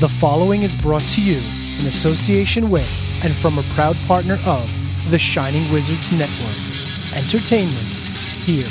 The following is brought to you in association with and from a proud partner of the Shining Wizards Network. Entertainment here.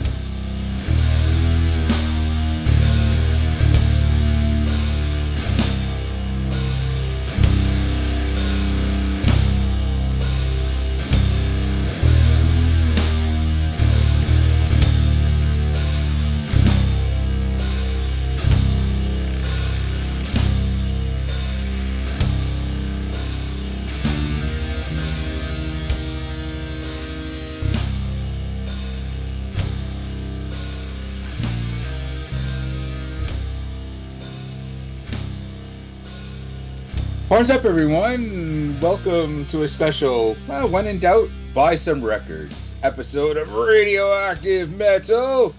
Horns up, everyone! Welcome to a special, well, when in doubt, buy some records episode of Radioactive Metal.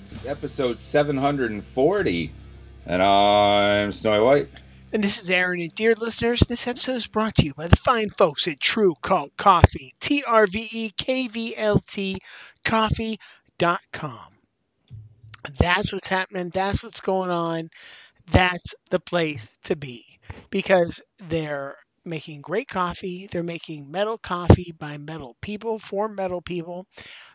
This is episode 740, and I'm Snowy White. And this is Aaron. And dear listeners, this episode is brought to you by the fine folks at True Cult Coffee. T R V E K V L T coffee.com. That's what's happening. That's what's going on. That's the place to be because they're making great coffee. They're making metal coffee by metal people for metal people.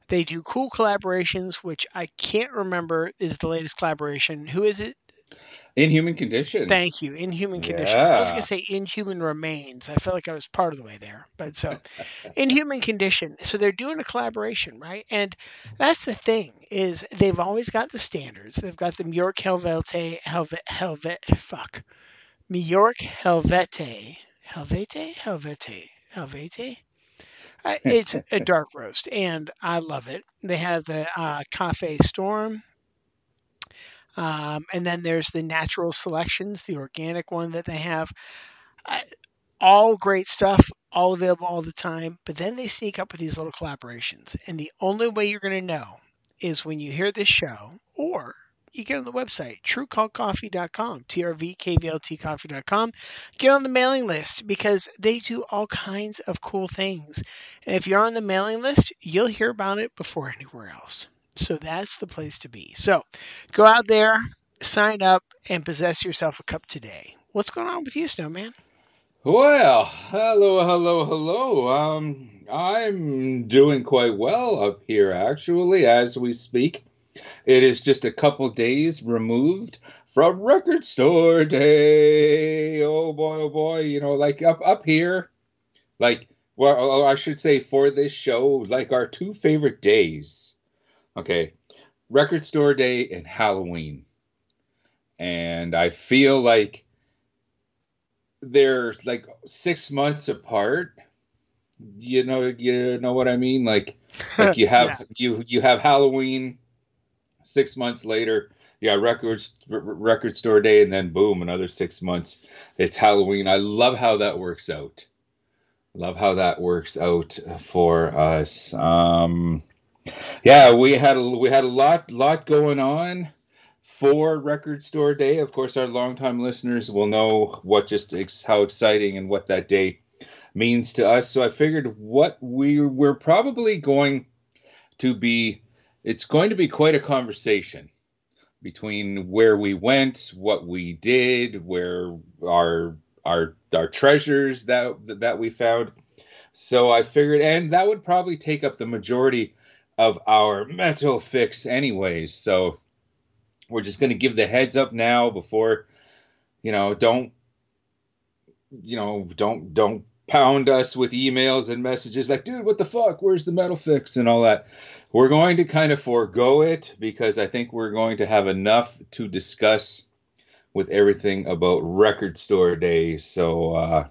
They do cool collaborations, which I can't remember is the latest collaboration. Who is it? Inhuman Condition. Thank you. Inhuman Condition. I was going to say Inhuman Remains. I felt like I was part of the way there. But so, Inhuman Condition. So they're doing a collaboration, right? And that's the thing is they've always got the standards. They've got the York Helvete, Helvet, Helvet, fuck. York Helvete, Helvete, Helvete, Helvete. Uh, it's a dark roast, and I love it. They have the uh, Cafe Storm, um, and then there's the natural selections, the organic one that they have. Uh, all great stuff, all available all the time. But then they sneak up with these little collaborations. And the only way you're going to know is when you hear this show or you get on the website, truecultcoffee.com, T-R-V-K-V-L-T coffee.com. Get on the mailing list because they do all kinds of cool things. And if you're on the mailing list, you'll hear about it before anywhere else. So that's the place to be. So go out there, sign up, and possess yourself a cup today. What's going on with you, Snowman? Well, hello, hello, hello. Um, I'm doing quite well up here, actually, as we speak. It is just a couple days removed from Record Store Day. Oh boy, oh boy. You know, like up up here, like well, oh, I should say for this show, like our two favorite days. Okay, Record Store Day and Halloween, and I feel like they're like six months apart. You know, you know what I mean? Like, like you have Yeah. you you have Halloween. Six months later, yeah, records r- r- record store day, and then boom, another six months. It's Halloween. I love how that works out. Love how that works out for us. Um, yeah, we had a, we had a lot lot going on for Record Store Day. Of course, our longtime listeners will know what just ex- how exciting and what that day means to us. So I figured what we we're probably going to be. It's going to be quite a conversation between where we went, what we did, where our our our treasures that that we found. So I figured, and that would probably take up the majority of our metal fix, anyways. So we're just going to give the heads up now before you know don't you know don't don't pound us with emails and messages like dude what the fuck? Where's the metal fix? and all that. We're going to kind of forego it because i think we're going to have enough to discuss with everything about record store day so uh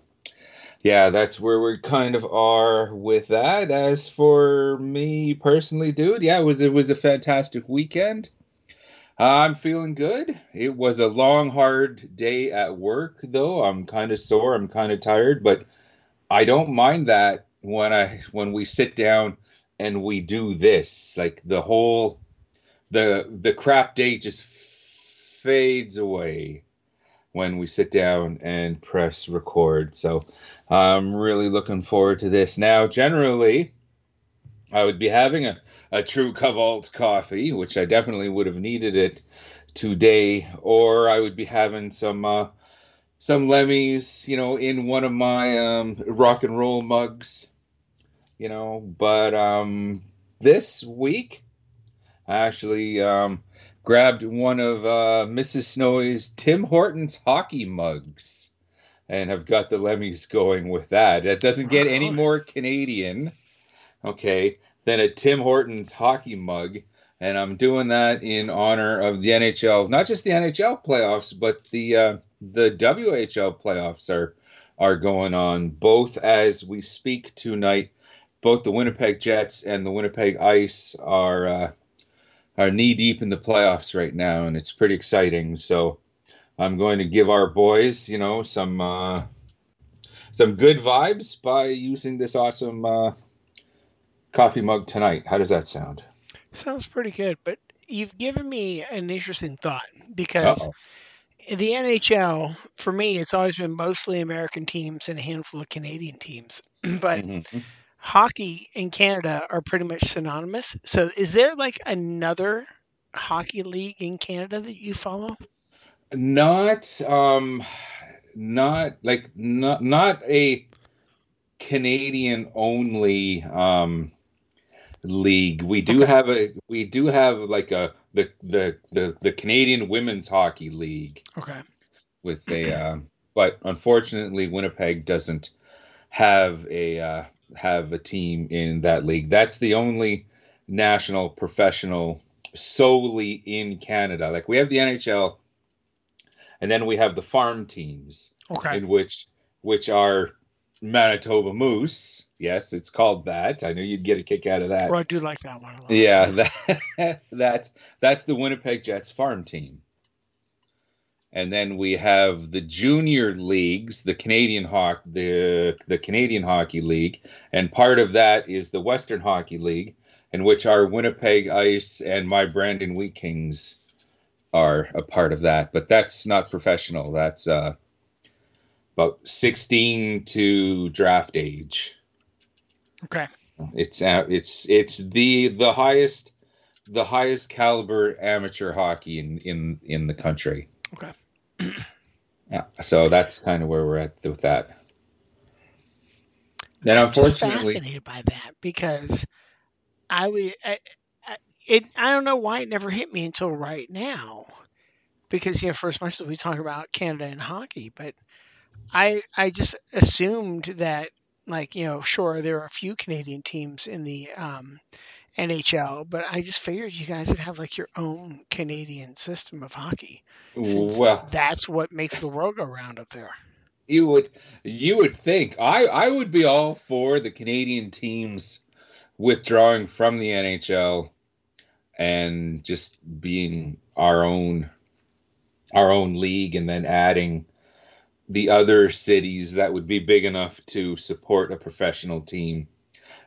yeah, that's where we kind of are with that. As for me personally, dude, yeah, it was it was a fantastic weekend. Uh, I'm feeling good. It was a long, hard day at work, though. I'm kind of sore. I'm kind of tired, but I don't mind that when I when we sit down and we do this. Like the whole the the crap day just fades away when we sit down and press record. So I'm really looking forward to this. Now, generally, I would be having a, a true Cavalt coffee, which I definitely would have needed it today, or I would be having some uh, some Lemmys, you know, in one of my um, rock and roll mugs, you know. But um, this week, I actually um, grabbed one of uh, Mrs. Snowy's Tim Hortons hockey mugs and have got the Lemmys going with that. It doesn't get any more Canadian, okay, than a Tim Hortons hockey mug. And I'm doing that in honor of the NHL, not just the NHL playoffs, but the uh, the WHL playoffs are are going on both as we speak tonight. Both the Winnipeg Jets and the Winnipeg Ice are uh, are knee deep in the playoffs right now, and it's pretty exciting. So I'm going to give our boys, you know, some uh, some good vibes by using this awesome uh, coffee mug tonight. How does that sound? Sounds pretty good, but you've given me an interesting thought because in the NHL, for me, it's always been mostly American teams and a handful of Canadian teams. but Mhm. hockey in Canada are pretty much synonymous. So is there like another hockey league in Canada that you follow? Not um not like not not a Canadian only um league. We do Okay. have a we do have like a the the the, the Canadian Women's Hockey League Okay. with a uh, but unfortunately Winnipeg doesn't have a uh, have a team in that league. That's the only national professional solely in Canada. Like we have the NHL and then we have the farm teams Okay. in which which are Manitoba Moose. Yes, it's called that. I knew you'd get a kick out of that. Well, I do like that one a lot. Yeah, that, that's that's the Winnipeg Jets farm team. And then we have the junior leagues, the Canadian Hockey, the the Canadian Hockey League, and part of that is the Western Hockey League, in which our Winnipeg Ice and my Brandon Wheat Kings are a part of that. But that's not professional. That's uh, about 16 to draft age. Okay. It's uh, it's it's the the highest the highest caliber amateur hockey in in in the country. Okay. Yeah, so that's kind of where we're at with that. And I'm unfortunately, fascinated by that because I would it I don't know why it never hit me until right now because you know first much as we talk about Canada and hockey, but I I just assumed that like you know sure there are a few Canadian teams in the um, NHL, but I just figured you guys would have like your own Canadian system of hockey since well, that's what makes the world go round up there. you would you would think I I would be all for the Canadian teams withdrawing from the NHL and just being our own our own league and then adding the other cities that would be big enough to support a professional team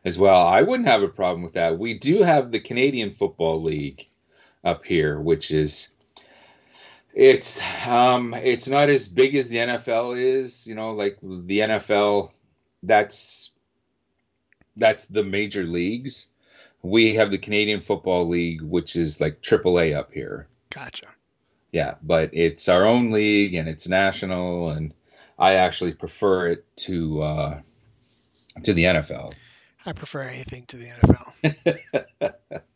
as well. I wouldn't have a problem with that. We do have the Canadian Football League up here, which is it's um it's not as big as the NFL is, you know, like the NFL that's that's the major leagues. We have the Canadian Football League, which is like AAA up here. Gotcha. Yeah, but it's our own league and it's national, and I actually prefer it to uh, to the NFL. I prefer anything to the NFL.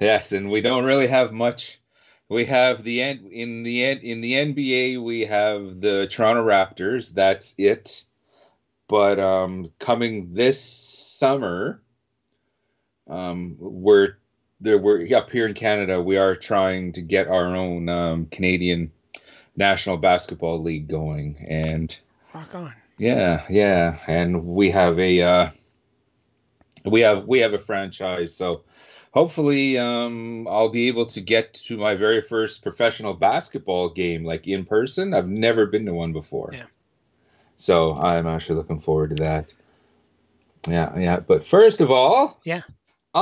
Yes, and we don't really have much. We have the N- in the N- in the NBA we have the Toronto Raptors. That's it. But um, coming this summer, um, we're there. We're up here in Canada. We are trying to get our own um, Canadian National Basketball League going, and Rock on. Yeah, yeah, and we have a uh, we have we have a franchise, so hopefully um, I'll be able to get to my very first professional basketball game, like in person. I've never been to one before. Yeah. So I'm actually looking forward to that. Yeah, yeah. But first of all, Yeah.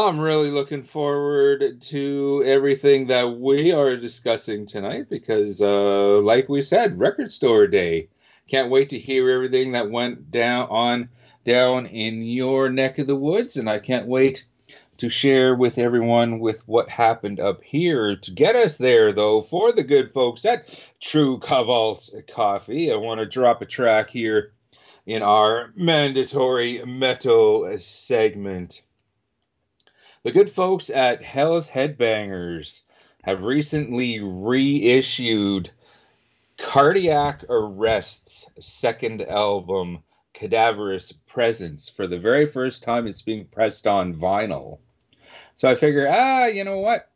I'm really looking forward to everything that we are discussing tonight because, uh, like we said, Record Store Day. Can't wait to hear everything that went down on down in your neck of the woods, and I can't wait to share with everyone with what happened up here to get us there though for the good folks at true cobalt coffee i want to drop a track here in our mandatory metal segment the good folks at hell's headbangers have recently reissued cardiac arrest's second album cadaverous presence for the very first time it's being pressed on vinyl so I figure, ah, you know what?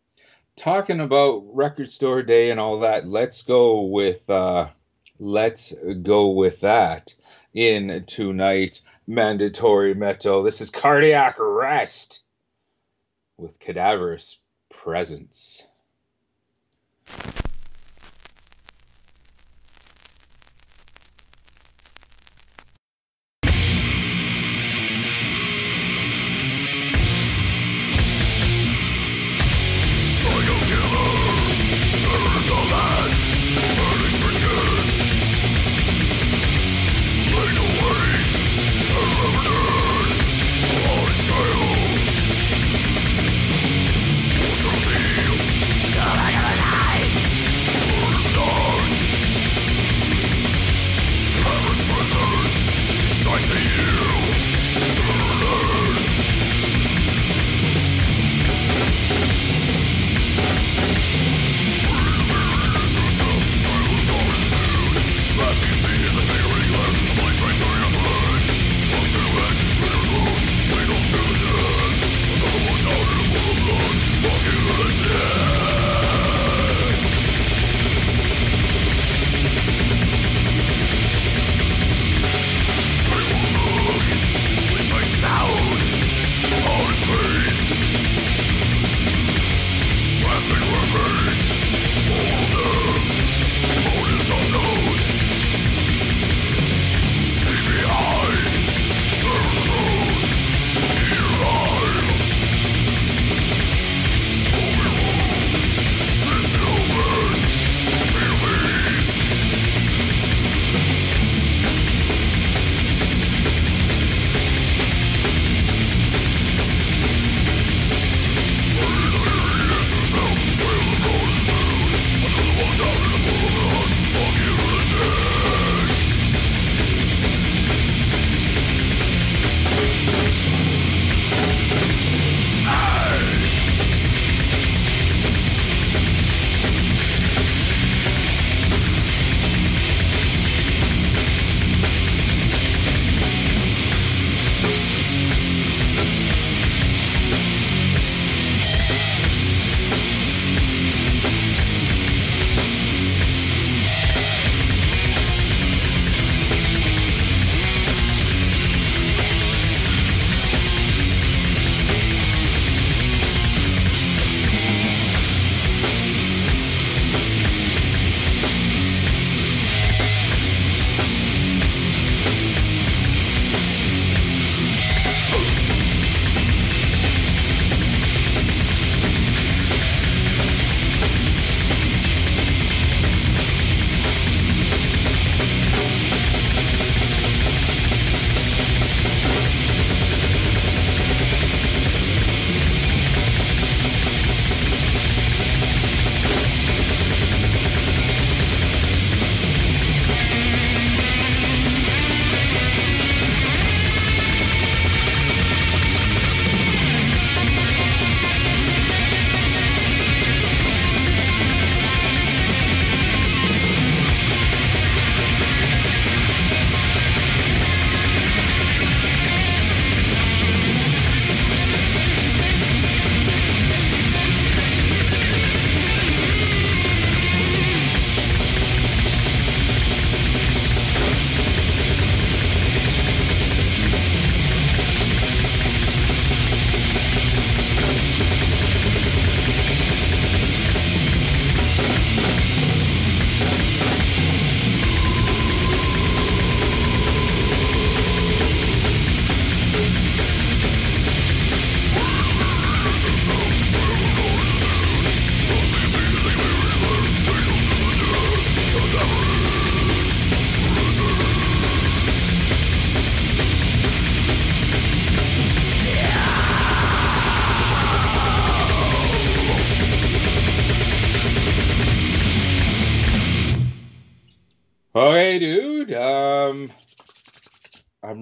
Talking about record store day and all that, let's go with uh let's go with that in tonight's mandatory metal. This is cardiac arrest with cadaverous presence.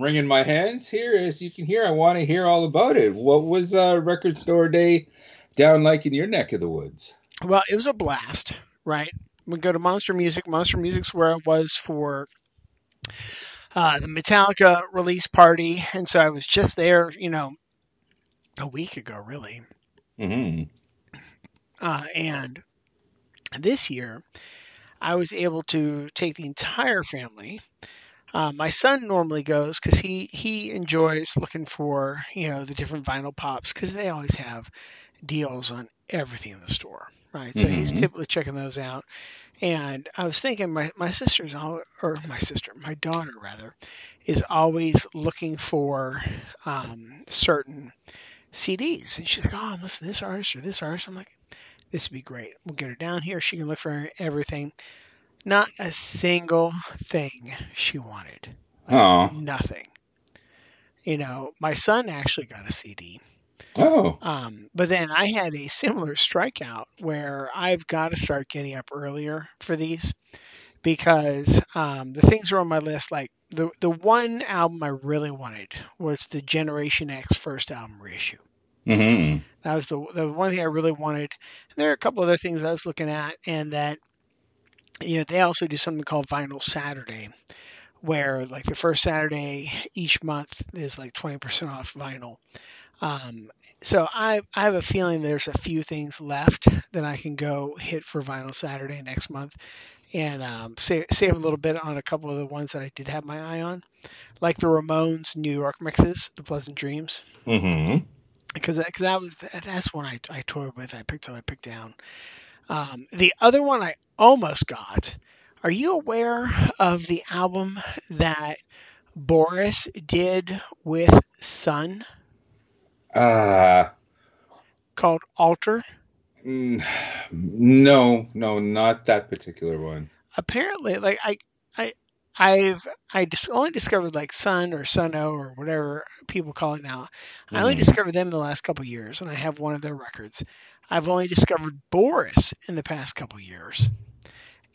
Wringing my hands here. As you can hear, I want to hear all about it. What was uh, Record Store Day down like in your neck of the woods? Well, it was a blast, right? We go to Monster Music. Monster Music's where I was for uh, the Metallica release party, and so I was just there, you know, a week ago, really. hmm Uh, and this year, I was able to take the entire family. Uh, my son normally goes because he he enjoys looking for you know the different vinyl pops because they always have deals on everything in the store, right? So he's Mhm. typically checking those out. And I was thinking, my my sister's all, or my sister, my daughter rather, is always looking for um, certain CDs, and she's like, "Oh, I'm listening to this artist or this artist." I'm like, "This would be great. We'll get her down here. She can look for everything." Not a single thing she wanted. Oh, Nothing. You know, my son actually got a CD. oh, Um, but then I had a similar strikeout where I've got to start getting up earlier for these because um, the things are on my list. Like the the one album I really wanted was the Generation X first album reissue. hmm That was the the one thing I really wanted. And there are a couple other things I was looking at, and that you know they also do something called Vinyl Saturday, where like the first Saturday each month is like twenty percent off vinyl. Um, so I I have a feeling there's a few things left that I can go hit for Vinyl Saturday next month, and um, save save a little bit on a couple of the ones that I did have my eye on, like the Ramones New York mixes, the Pleasant Dreams hmm because that, cause that was that's one I, I toyed with. I picked up, I picked down. Um, the other one I almost got. Are you aware of the album that Boris did with Sunn Uh, called Altar? no, no, not that particular one. Apparently, like I, I, I've I just only discovered like Sunn or Suno or whatever people call it now. I only Mhm. discovered them in the last couple of years, and I have one of their records. I've only discovered Boris in the past couple of years,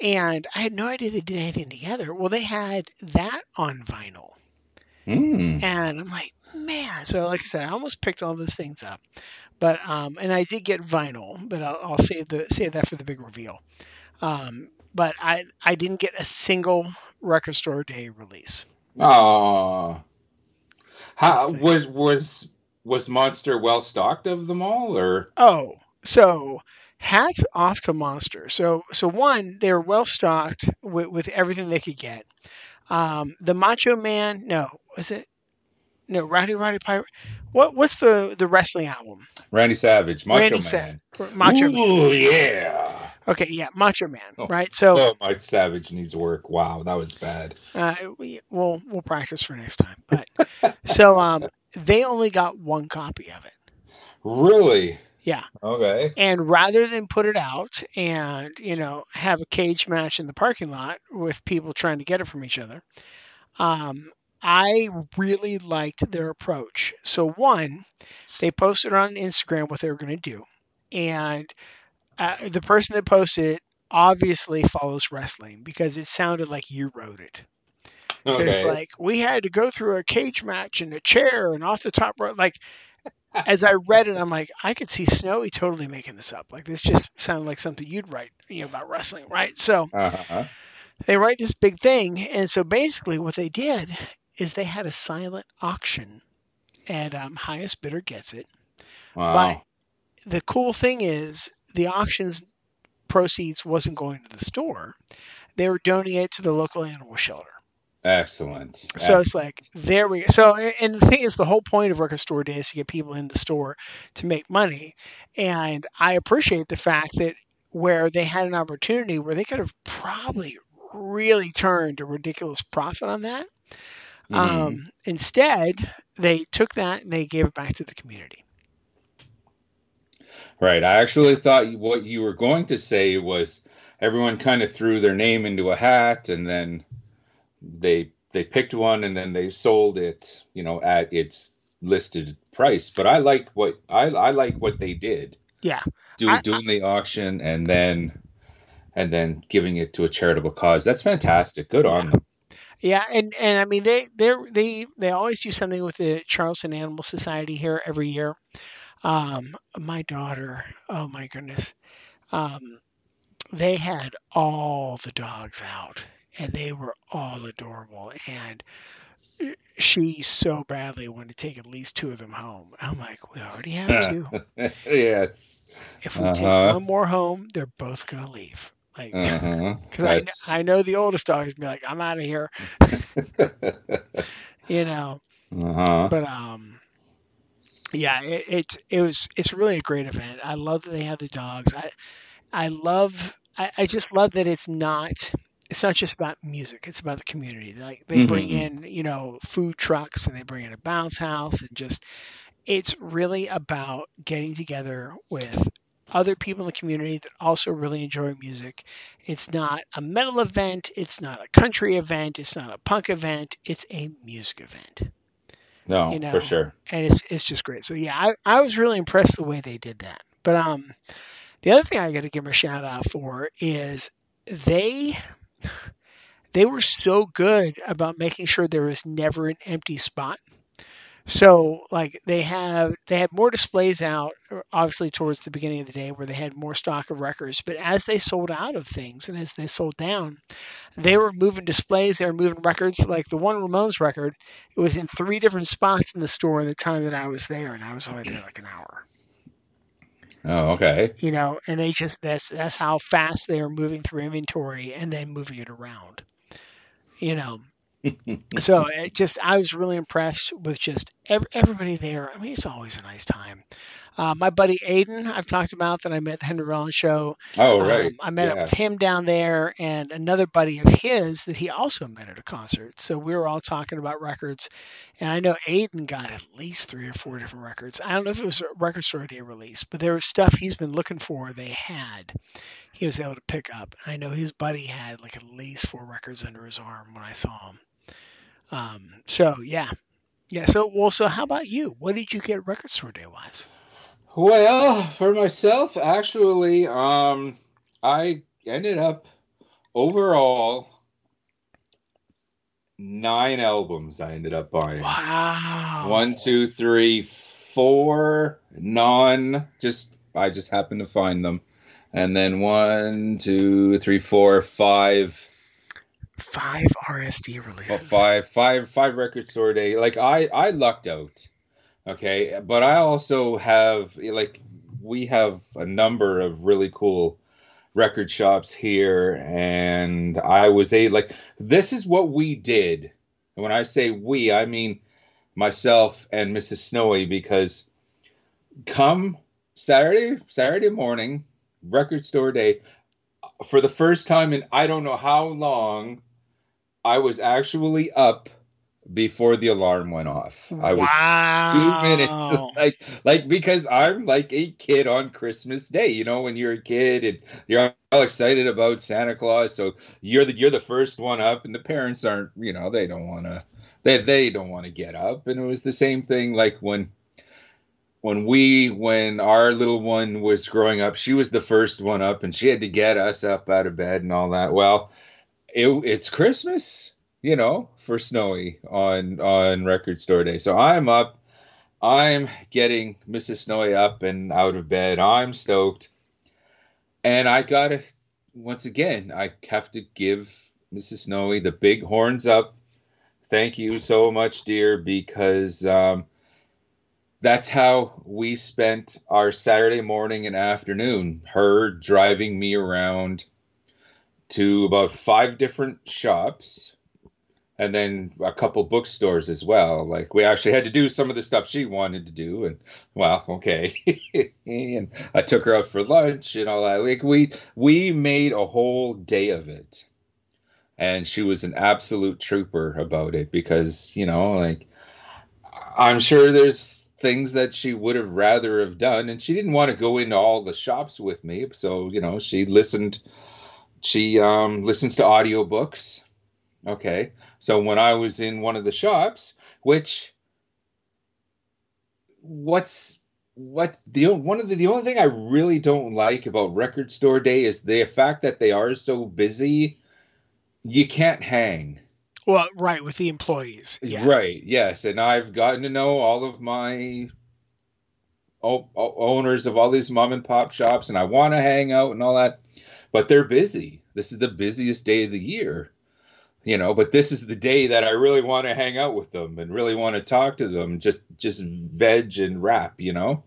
and I had no idea they did anything together. Well, they had that on vinyl, Mm. and I'm like, man. So, like I said, I almost picked all those things up, but um, and I did get vinyl, but I'll, I'll save the save that for the big reveal. Um, but I I didn't get a single record store day release. Oh, how was was was Monster well stocked of them all, or Oh, so hats off to Monster. So so one, they were well stocked with, with everything they could get. Um, the Macho Man, no, was it? No, Rowdy Roddy Piper. What what's the the wrestling album? Randy Savage, Macho Randy Man? Sa- Macho Man. Yeah. Okay, yeah, Macho Man. Oh. Right. So Oh, my Savage needs work. Wow, that was bad. uh, we, we'll we'll practice for next time. But so um, they only got one copy of it. Really? Yeah. Okay. And rather than put it out and, you know, have a cage match in the parking lot with people trying to get it from each other, um, I really liked their approach. So, one, they posted on Instagram what they were going to do. And uh, the person that posted it obviously follows wrestling because it sounded like you wrote it. Because, Okay. like, we had to go through a cage match and a chair and off the top rope. Like, as I read it, I'm like, I could see Snowy totally making this up. Like, this just sounded like something you'd write, you know, about wrestling, right? So uh-huh. they write this big thing, and so basically, what they did is they had a silent auction, and um, highest bidder gets it. Wow. The cool thing is, the auction's proceeds wasn't going to the store; they were donating it to the local animal shelter. Excellent. So it's like there we go. so and the thing is the whole point of record store day is to get people in the store to make money. And I appreciate the fact that where they had an opportunity where they could have probably really turned a ridiculous profit on that. Mhm. Um, instead, they took that and they gave it back to the community. Right. I actually thought what you were going to say was everyone kind of threw their name into a hat and then they they picked one and then they sold it, you know, at its listed price. But I like what I I like what they did. Yeah. Do, I- doing the auction and then and then giving it to a charitable cause. That's fantastic. Good on them. Yeah, and and I mean they they they they always do something with the Charleston Animal Society here every year. Um, my daughter, oh my goodness, um, they had all the dogs out, and they were all adorable, and she so badly wanted to take at least two of them home. I'm like, we already have two. yes. If we take Uh-huh. one more home, they're both gonna leave. Like, Uh-huh. because I, I know the oldest dog is gonna be like, I'm out of here, you know. uh-huh. But um, yeah, it, it's it was it's really a great event. I love that they have the dogs. I I love I, I just love that it's not it's not just about music. It's about the community. Like they bring Mhm. in you know food trucks and they bring in a bounce house and just it's really about getting together with other people in the community that also really enjoy music. It's not a metal event, it's not a country event, it's not a punk event, it's a music event No, you know, for sure. and it's it's just great. So yeah, I, I was really impressed the way they did that. But um, the other thing I got to give them a shout out for is they they were so good about making sure there was never an empty spot. So like they have they had more displays out uh, obviously towards the beginning of the day where they had more stock of records, but as they sold out of things and as they sold down, they were moving displays, they were moving records. Like the one Ramones record, it was in three different spots in the store in the time that I was there, and I was only there like an hour. Oh, okay. You know, and they just that's that's how fast they are moving through inventory and then moving it around. You know, so it just I was really impressed with just ev- everybody there. I mean, it's always a nice time. Uh, my buddy Aiden, I've talked about that I met at the Henry Rollins show. Oh, Um, right. I met up with him down there and another buddy of his that he also met at a concert. So we were all talking about records. And I know Aiden got at least three or four different records. I don't know if it was a record store day release, but there was stuff he's been looking for they had. He was able to pick up. I know his buddy had like at least four records under his arm when I saw him. Um, so yeah. Yeah, so well so how about you? What did you get record store day wise? Well, for myself, actually, um, I ended up overall nine albums. I ended up buying Wow. one, two, three, four non. Just I just happened to find them, and then one, two, three, four, five. Five RSD releases. Oh, five, five, five record store day. Like I, I lucked out. Okay, but I also have like we have a number of really cool record shops here, and I was a like this is what we did. And when I say we, I mean myself and Mrs. Snowy because come Saturday, Saturday morning, record store day, for the first time in I don't know how long, I was actually up before the alarm went off. I was wow. two minutes like like because I'm like a kid on Christmas Day. You know, when you're a kid and you're all excited about Santa Claus, so you're the you're the first one up, and the parents aren't. You know, they don't want to. They they don't want to get up, and it was the same thing like when. When we, when our little one was growing up, she was the first one up, and she had to get us up out of bed and all that. Well, it, it's Christmas, you know, for Snowy on on Record Store Day. So I'm up, I'm getting Mrs. Snowy up and out of bed. I'm stoked, and I gotta once again, I have to give Mrs. Snowy the big horns up. Thank you so much, dear, because um, that's how we spent our Saturday morning and afternoon. Her driving me around to about five different shops and then a couple bookstores as well. Like we actually had to do some of the stuff she wanted to do, and well, okay. and I took her out for lunch and all that. Like we we made a whole day of it, and she was an absolute trooper about it because you know, like I'm sure there's things that she would have rather have done, and she didn't want to go into all the shops with me, so you know, she listened. She um, listens to audiobooks. Okay. So when I was in one of the shops, which what's what the one of the the only thing I really don't like about record store day is the fact that they are so busy. You can't hang. Well, right with the employees. Yeah. Right. Yes, and I've gotten to know all of my owners of all these mom and pop shops, and I want to hang out and all that, but they're busy. This is the busiest day of the year, you know. But this is the day that I really want to hang out with them and really want to talk to them, just just veg and rap, you know.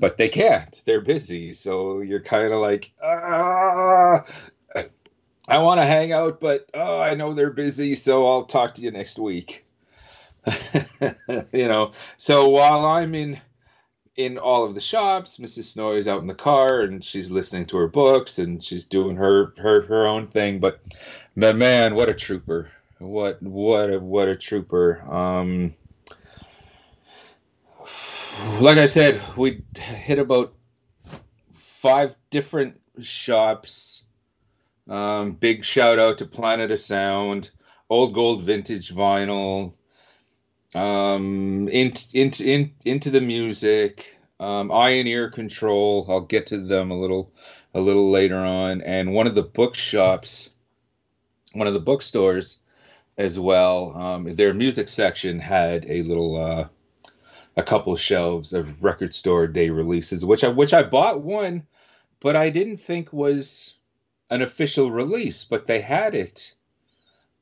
But they can't. They're busy, so you're kind of like, ah. I want to hang out, but oh, I know they're busy, so I'll talk to you next week. you know, so while I'm in in all of the shops, Mrs. Snowy is out in the car and she's listening to her books and she's doing her her her own thing. But man, man what a trooper! What what a, what a trooper! Um, like I said, we hit about five different shops um, big shout out to Planet of Sound, Old Gold Vintage Vinyl, um, in, into the music, um, Eye and Ear Control. I'll get to them a little a little later on, and one of the bookshops, one of the bookstores, as well. Um, their music section had a little. Uh, a couple shelves of record store day releases, which I which I bought one, but I didn't think was an official release, but they had it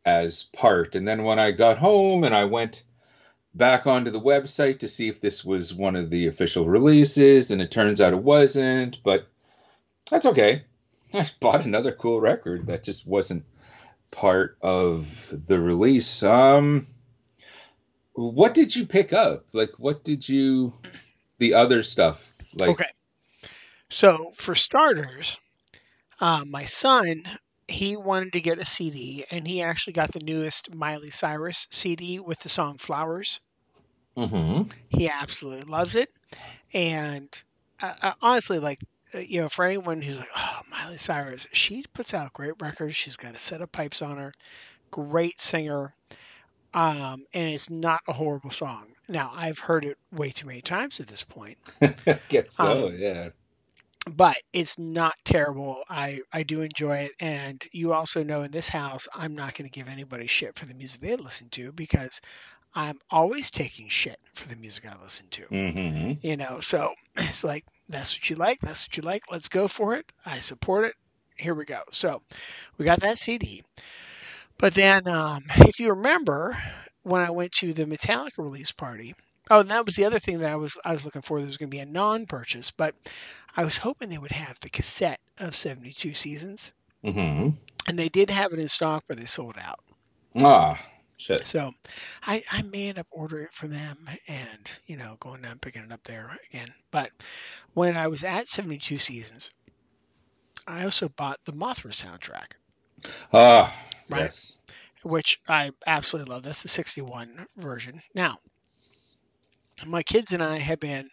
as part. And then when I got home and I went back onto the website to see if this was one of the official releases, and it turns out it wasn't, but that's okay. I bought another cool record that just wasn't part of the release. Um what did you pick up? Like what did you the other stuff like Okay. So for starters, uh, my son, he wanted to get a CD, and he actually got the newest Miley Cyrus CD with the song Flowers. Mm-hmm. He absolutely loves it. And uh, uh, honestly, like, uh, you know, for anyone who's like, oh, Miley Cyrus, she puts out great records. She's got a set of pipes on her, great singer. Um, and it's not a horrible song. Now, I've heard it way too many times at this point. Guess so, Um, yeah. But it's not terrible. I I do enjoy it, and you also know in this house, I'm not going to give anybody shit for the music they listen to because I'm always taking shit for the music I listen to. Mm-hmm. You know, so it's like that's what you like, that's what you like. Let's go for it. I support it. Here we go. So we got that CD, but then um, if you remember when I went to the Metallica release party. Oh, and that was the other thing that I was I was looking for. There was going to be a non-purchase, but I was hoping they would have the cassette of 72 seasons, Mm-hmm. and they did have it in stock, but they sold out. Ah, shit. So I, I may end up ordering it from them and, you know, going down and picking it up there again. But when I was at 72 seasons, I also bought the Mothra soundtrack, Ah, Right. yes. which I absolutely love. That's the 61 version. Now, my kids and I have been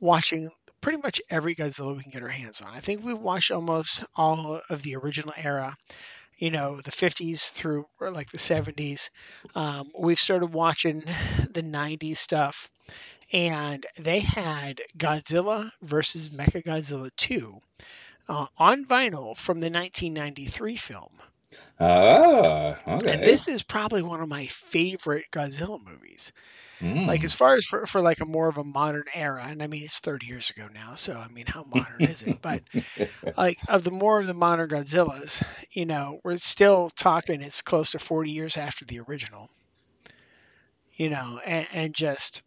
watching pretty much every Godzilla we can get our hands on. I think we've watched almost all of the original era, you know, the 50s through like the 70s. Um, we've started watching the 90s stuff, and they had Godzilla versus Mechagodzilla 2 uh, on vinyl from the 1993 film. Ah, okay. And this is probably one of my favorite Godzilla movies. Mm. Like as far as for, for like a more of a modern era, and I mean it's 30 years ago now, so I mean how modern is it? But like of the more of the modern Godzillas, you know, we're still talking it's close to 40 years after the original. You know, and, and just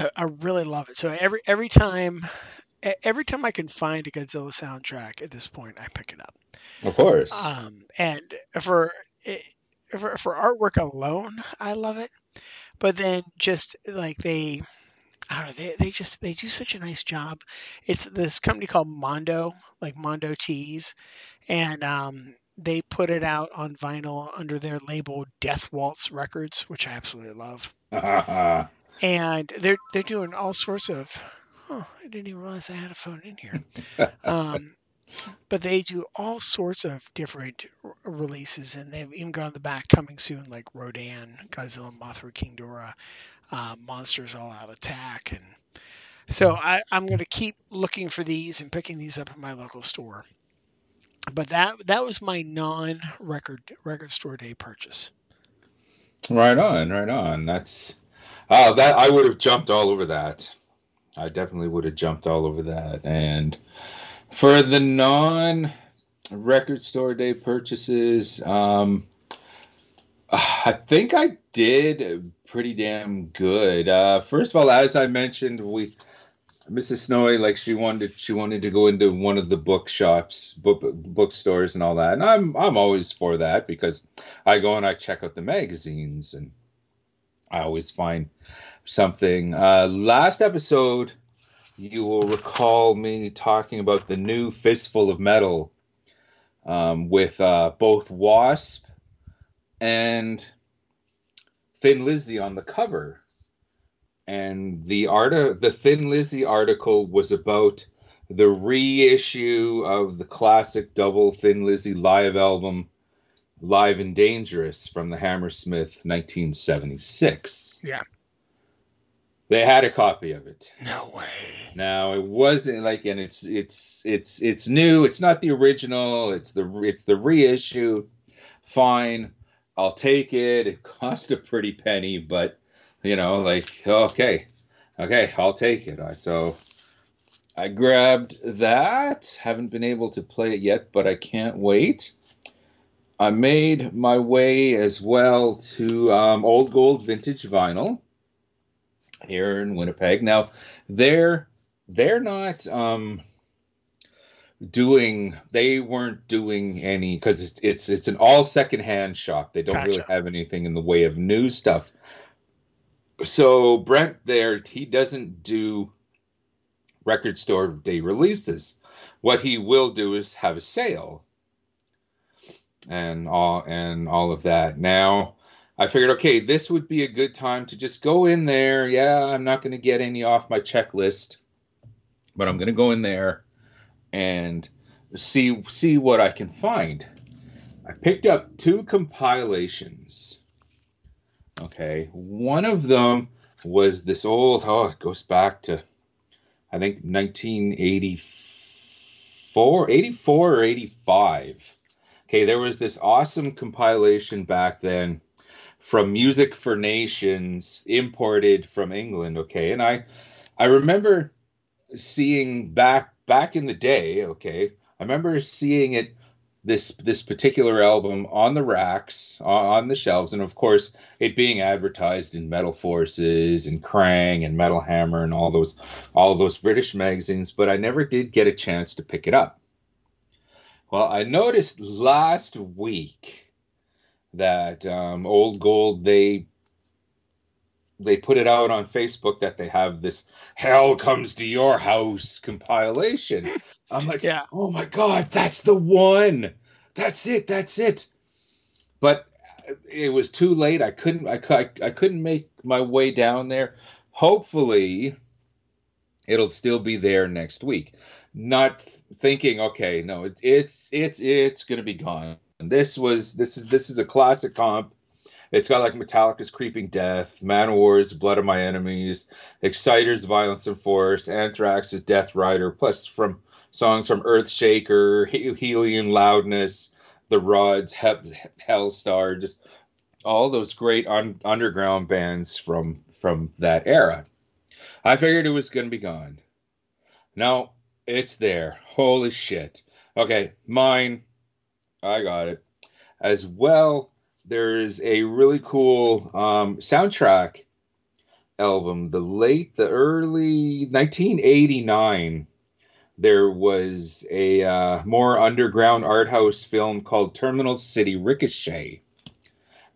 I, I really love it. So every every time every time I can find a Godzilla soundtrack at this point, I pick it up. of course. Um, and for for for artwork alone, I love it. But then just like they, I don't know, they, they just they do such a nice job. It's this company called Mondo, like Mondo Tees, and um, they put it out on vinyl under their label Death Waltz Records, which I absolutely love. And they're they're doing all sorts of. Oh, I didn't even realize I had a phone in here. Um, but they do all sorts of different r- releases, and they've even got on the back coming soon, like Rodan, Godzilla, Mothra, King Ghidorah, uh, Monsters All Out Attack, and so I, I'm going to keep looking for these and picking these up at my local store. But that that was my non-record record store day purchase. Right on, right on. That's oh that I would have jumped all over that. I definitely would have jumped all over that. And for the non record store day purchases, um I think I did pretty damn good. Uh first of all, as I mentioned, we Mrs. Snowy, like she wanted, she wanted to go into one of the bookshops, book bookstores, and all that. And I'm, I'm always for that because I go and I check out the magazines, and I always find something. Uh, last episode, you will recall me talking about the new Fistful of Metal um, with uh, both Wasp and Thin Lizzy on the cover and the art the Thin Lizzy article was about the reissue of the classic double Thin Lizzy live album, Live and Dangerous from the Hammersmith 1976. Yeah. They had a copy of it. No way. Now it wasn't like, and it's it's it's it's new. It's not the original. It's the it's the reissue. Fine, I'll take it. It cost a pretty penny, but you know, like okay, okay, I'll take it. I so I grabbed that. Haven't been able to play it yet, but I can't wait. I made my way as well to um, Old Gold Vintage Vinyl here in Winnipeg. Now, they're they're not um, doing. They weren't doing any because it's, it's it's an all secondhand shop. They don't Gotcha. really have anything in the way of new stuff so Brent there, he doesn't do record store day releases. What he will do is have a sale and all and all of that. Now, I figured, okay, this would be a good time to just go in there. Yeah, I'm not going to get any off my checklist, but I'm going to go in there and see see what I can find. I picked up two compilations Okay. One of them was this old, oh, it goes back to, I think, 1984, 84 or 85. Okay. There was this awesome compilation back then from Music for Nations imported from England. Okay. And I, I remember seeing back, back in the day. Okay. I remember seeing it this this particular album on the racks on the shelves and of course it being advertised in metal forces and Kerrang and metal hammer and all those all those british magazines but i never did get a chance to pick it up well i noticed last week that um, old gold they they put it out on facebook that they have this hell comes to your house compilation I'm like, Yeah. oh my god, that's the one. That's it. That's it. But it was too late. I couldn't. I, I, I couldn't make my way down there. Hopefully, it'll still be there next week. Not thinking, okay, no, it, it's it's it's gonna be gone. And this was this is this is a classic comp. It's got like Metallica's Creeping Death, Manowar's Blood of My Enemies, Exciter's Violence and Force, Anthrax's Death Rider, plus from songs from Earthshaker, He- Hellion Loudness, The Rods, He- Helstar, just all those great un- underground bands from from that era. I figured it was going to be gone. No, it's there. Holy shit. Okay, mine. I got it. As well, there's a really cool um, soundtrack album. The late, the early 1989 there was a uh, more underground art house film called Terminal City Ricochet.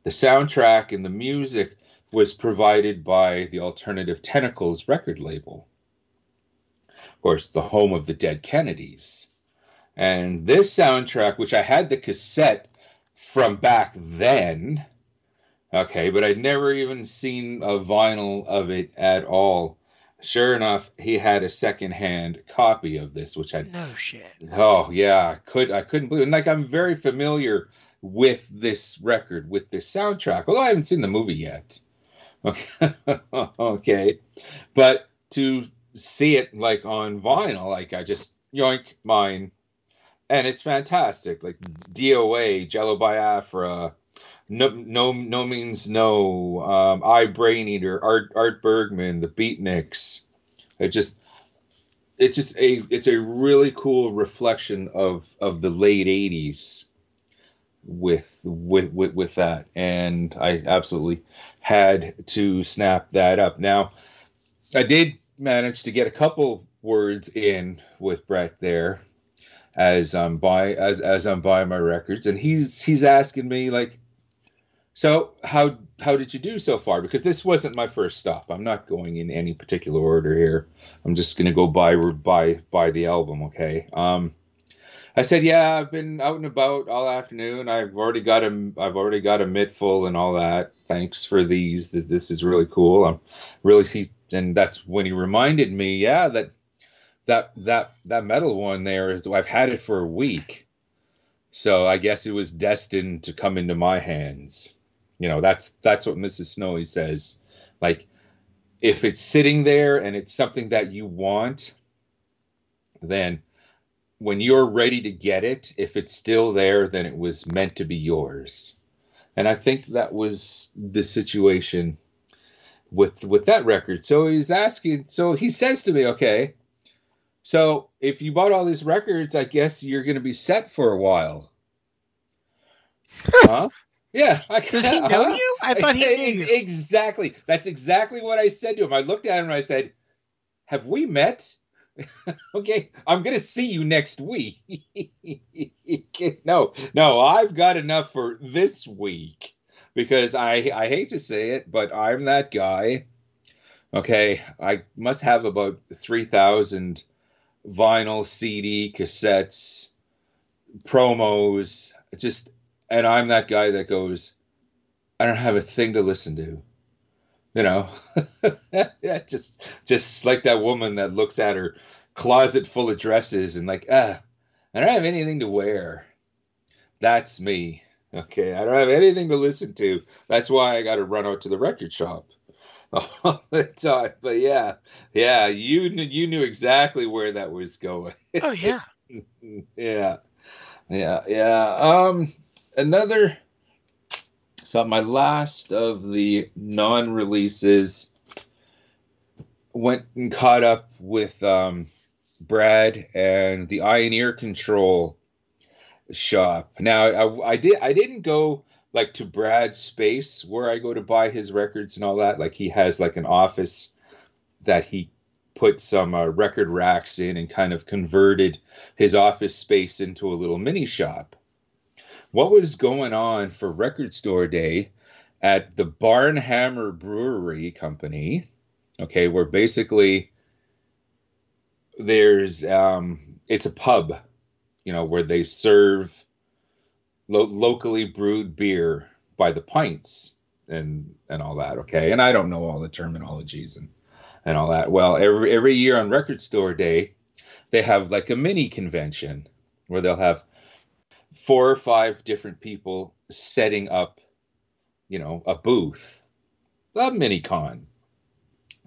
The soundtrack and the music was provided by the Alternative Tentacles record label. Of course, the home of the Dead Kennedys. And this soundtrack, which I had the cassette from back then, okay, but I'd never even seen a vinyl of it at all sure enough, he had a secondhand copy of this, which I No shit. oh yeah, I could I couldn't believe it. And like I'm very familiar with this record, with this soundtrack, although I haven't seen the movie yet. Okay, okay, but to see it like on vinyl, like I just yoink mine, and it's fantastic. Like DOA, Jello Biafra, no no no means no. Um, I Brain Eater, Art Art Bergman, the Beatniks. It just it's just a it's a really cool reflection of of the late '80s with with with, with that, and I absolutely had to snap that up. Now, I did manage to get a couple words in with Brett there as I'm buy as as I'm buying my records, and he's he's asking me like, so how how did you do so far? Because this wasn't my first stop. I'm not going in any particular order here. I'm just gonna go buy buy buy the album. Okay. Um, I said, yeah, I've been out and about all afternoon. I've already got a I've already got a mitt full and all that. Thanks for these. This is really cool. I'm really he and that's when he reminded me, yeah, that that that that metal one there. I've had it for a week, so I guess it was destined to come into my hands. You know, that's that's what Mrs. Snowy says. Like, if it's sitting there and it's something that you want, then when you're ready to get it, if it's still there, then it was meant to be yours. And I think that was the situation with with that record. So he's asking, so he says to me, okay, so if you bought all these records, I guess you're going to be set for a while. huh? Yeah. I, Does he know you? I thought he knew you. Exactly. That's exactly what I said to him. I looked at him and I said, "Have we met?" okay, I'm gonna see you next week. no, no, I've got enough for this week because I I hate to say it, but I'm that guy. Okay, I must have about three thousand vinyl, CD, cassettes, promos, just, and I'm that guy that goes, I don't have a thing to listen to you know? Just just like that woman that looks at her closet full of dresses and like ah i don't have anything to wear. That's me okay? I don't have anything to listen to. That's why i got to run out to the record shop all the time but yeah yeah you you knew exactly where that was going oh yeah yeah yeah yeah um another so my last of the non-releases went and caught up with um, Brad and the Eye and Ear Control shop. Now I, I did I didn't go like to Brad's space where I go to buy his records and all that. Like he has like an office that he put some uh, record racks in and kind of converted his office space into a little mini shop what was going on for Record Store Day at the Barnhammer Brewery Company, okay, where basically there's um, it's a pub, you know, where they serve lo- locally brewed beer by the pints and and all that, okay. And I don't know all the terminologies and and all that. Well, every every year on Record Store Day, they have like a mini convention where they'll have four or five different people setting up, you know, a booth, a mini con,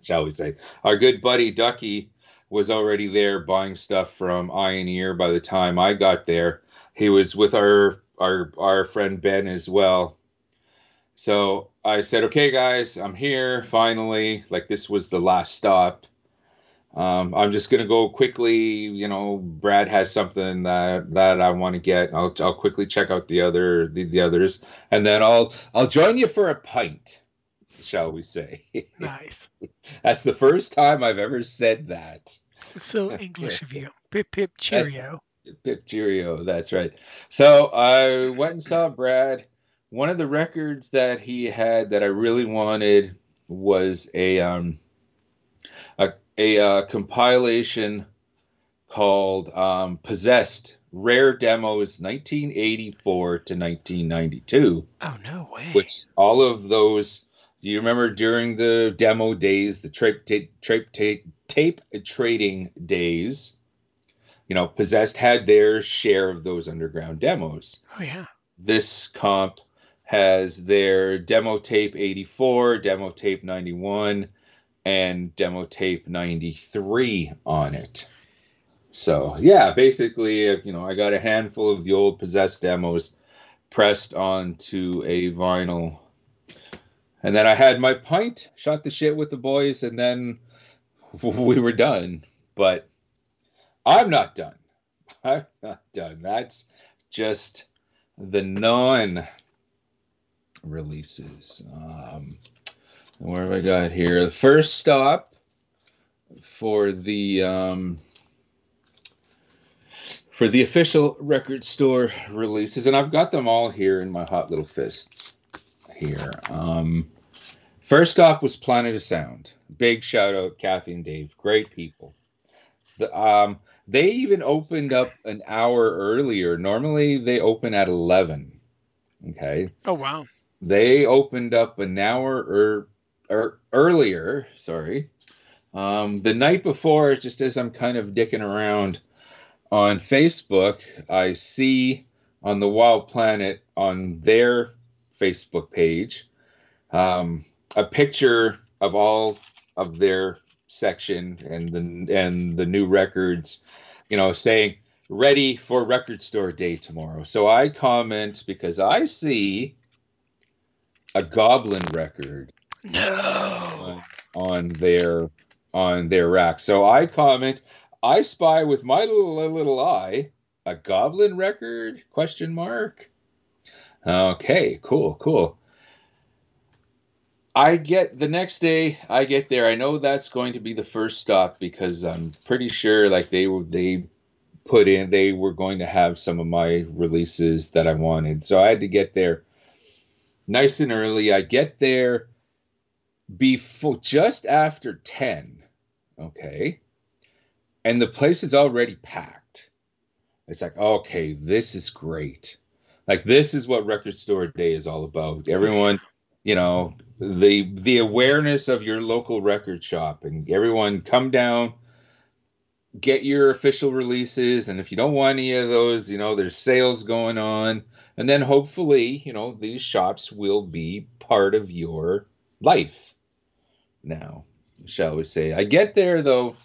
shall we say. Our good buddy Ducky was already there buying stuff from Ear by the time I got there. He was with our our our friend Ben as well. So I said, "Okay, guys, I'm here finally. Like this was the last stop." Um, I'm just gonna go quickly. You know, Brad has something that that I want to get. I'll I'll quickly check out the other the, the others, and then I'll I'll join you for a pint, shall we say? Nice. That's the first time I've ever said that. so English of you. Pip pip cheerio. That's, pip cheerio. That's right. So I went and saw Brad. One of the records that he had that I really wanted was a um a uh, compilation called um, Possessed Rare Demos 1984 to 1992. Oh, no way. Which all of those, do you remember during the demo days, the tape, tape, tape, tape trading days? You know, Possessed had their share of those underground demos. Oh, yeah. This comp has their demo tape 84, demo tape 91, and demo tape 93 on it. So, yeah, basically, you know, I got a handful of the old possessed demos pressed onto a vinyl. And then I had my pint, shot the shit with the boys, and then we were done. But I'm not done. I'm not done. That's just the non releases. Um, where have I got here? The first stop for the um, for the official record store releases, and I've got them all here in my hot little fists. Here, um, first stop was Planet of Sound. Big shout out, Kathy and Dave, great people. The, um, they even opened up an hour earlier. Normally they open at eleven. Okay. Oh wow. They opened up an hour or, or earlier. Sorry. Um, the night before, just as I'm kind of dicking around on Facebook, I see on the Wild Planet on their Facebook page um, a picture of all of their section and the and the new records, you know, saying ready for record store day tomorrow. So I comment because I see a Goblin record No. on, on their on their rack. So I comment, I spy with my little little eye a Goblin record? Question mark. Okay, cool, cool. I get the next day. I get there. I know that's going to be the first stop because I'm pretty sure like they were they put in they were going to have some of my releases that I wanted. So I had to get there nice and early. I get there before just after 10. Okay. And the place is already packed. It's like, okay, this is great. Like this is what record store day is all about. Everyone, you know, the the awareness of your local record shop and everyone come down get your official releases. And if you don't want any of those you know there's sales going on. And then hopefully you know these shops will be part of your life now shall we say. I get there though.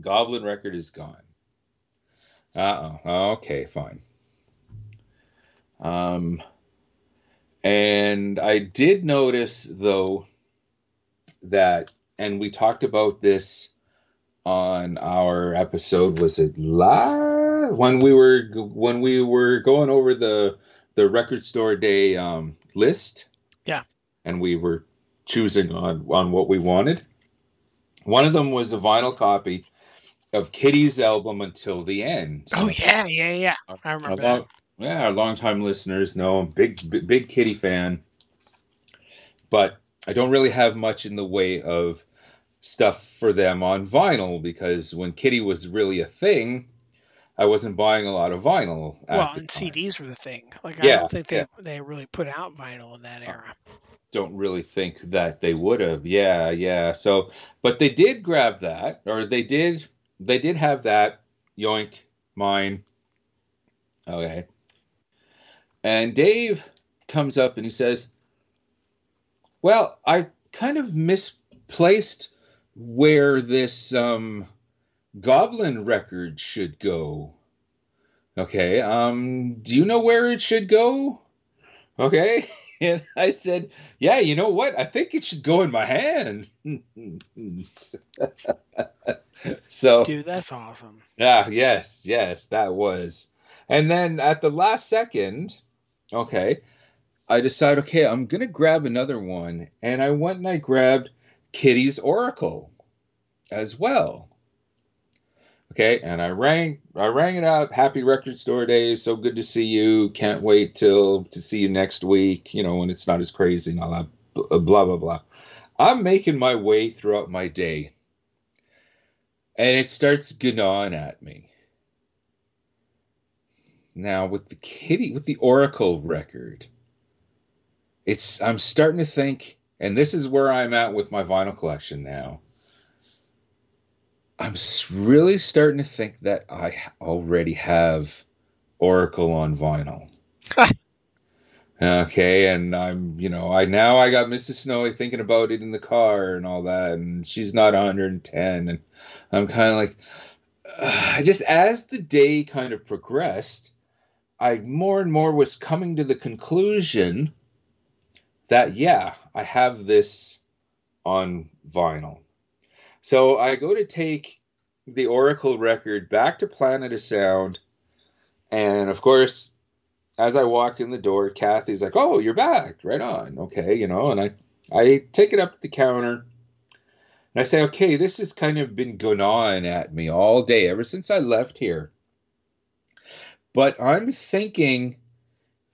Goblin record is gone. Uh-oh. Okay fine. Um and I did notice, though, that, and we talked about this on our episode. Was it live when we were when we were going over the the record store day um, list? Yeah, and we were choosing on on what we wanted. One of them was a vinyl copy of Kittie's album Until the End. Oh yeah, yeah, yeah. I remember that. Yeah, our longtime listeners know I'm big, big, big Kittie fan. But I don't really have much in the way of stuff for them on vinyl because when Kittie was really a thing, I wasn't buying a lot of vinyl. Well, and time. CDs were the thing. Like I don't think they yeah. they really put out vinyl in that era. Don't really think that they would have. Yeah, yeah. So, but they did grab that, or they did. They did have that. Yoink, mine. Okay. And Dave comes up and he says, Well, I kind of misplaced where this um, Goblin record should go. Okay, um, do you know where it should go? Okay. And I said, Yeah, you know what? I think it should go in my hand. so, dude, that's awesome. Yeah, yes, yes, that was. And then at the last second, Okay. I decide, okay, I'm gonna grab another one, and I went and I grabbed Kittie's Oracle as well. Okay, and I rang I rang it up. Happy record store day. So good to see you. Can't wait till to see you next week, you know, when it's not as crazy and all that blah blah blah. I'm making my way throughout my day. And it starts gnawing at me now with the Kittie with the oracle record it's i'm starting to think and this is where i'm at with my vinyl collection now. I'm really starting to think that i already have oracle on vinyl. Okay and i'm you know i now i got mrs snowy thinking about it in the car and all that and she's not 110 and i'm kind of like uh, just as the day kind of progressed I more and more was coming to the conclusion that yeah, I have this on vinyl. So I go to take the Oracle record back to Planet of Sound, and of course, as I walk in the door, Kathy's like, "Oh, you're back! Right on. Okay, you know." And I I take it up to the counter, and I say, "Okay, this has kind of been going on at me all day ever since I left here." But I'm thinking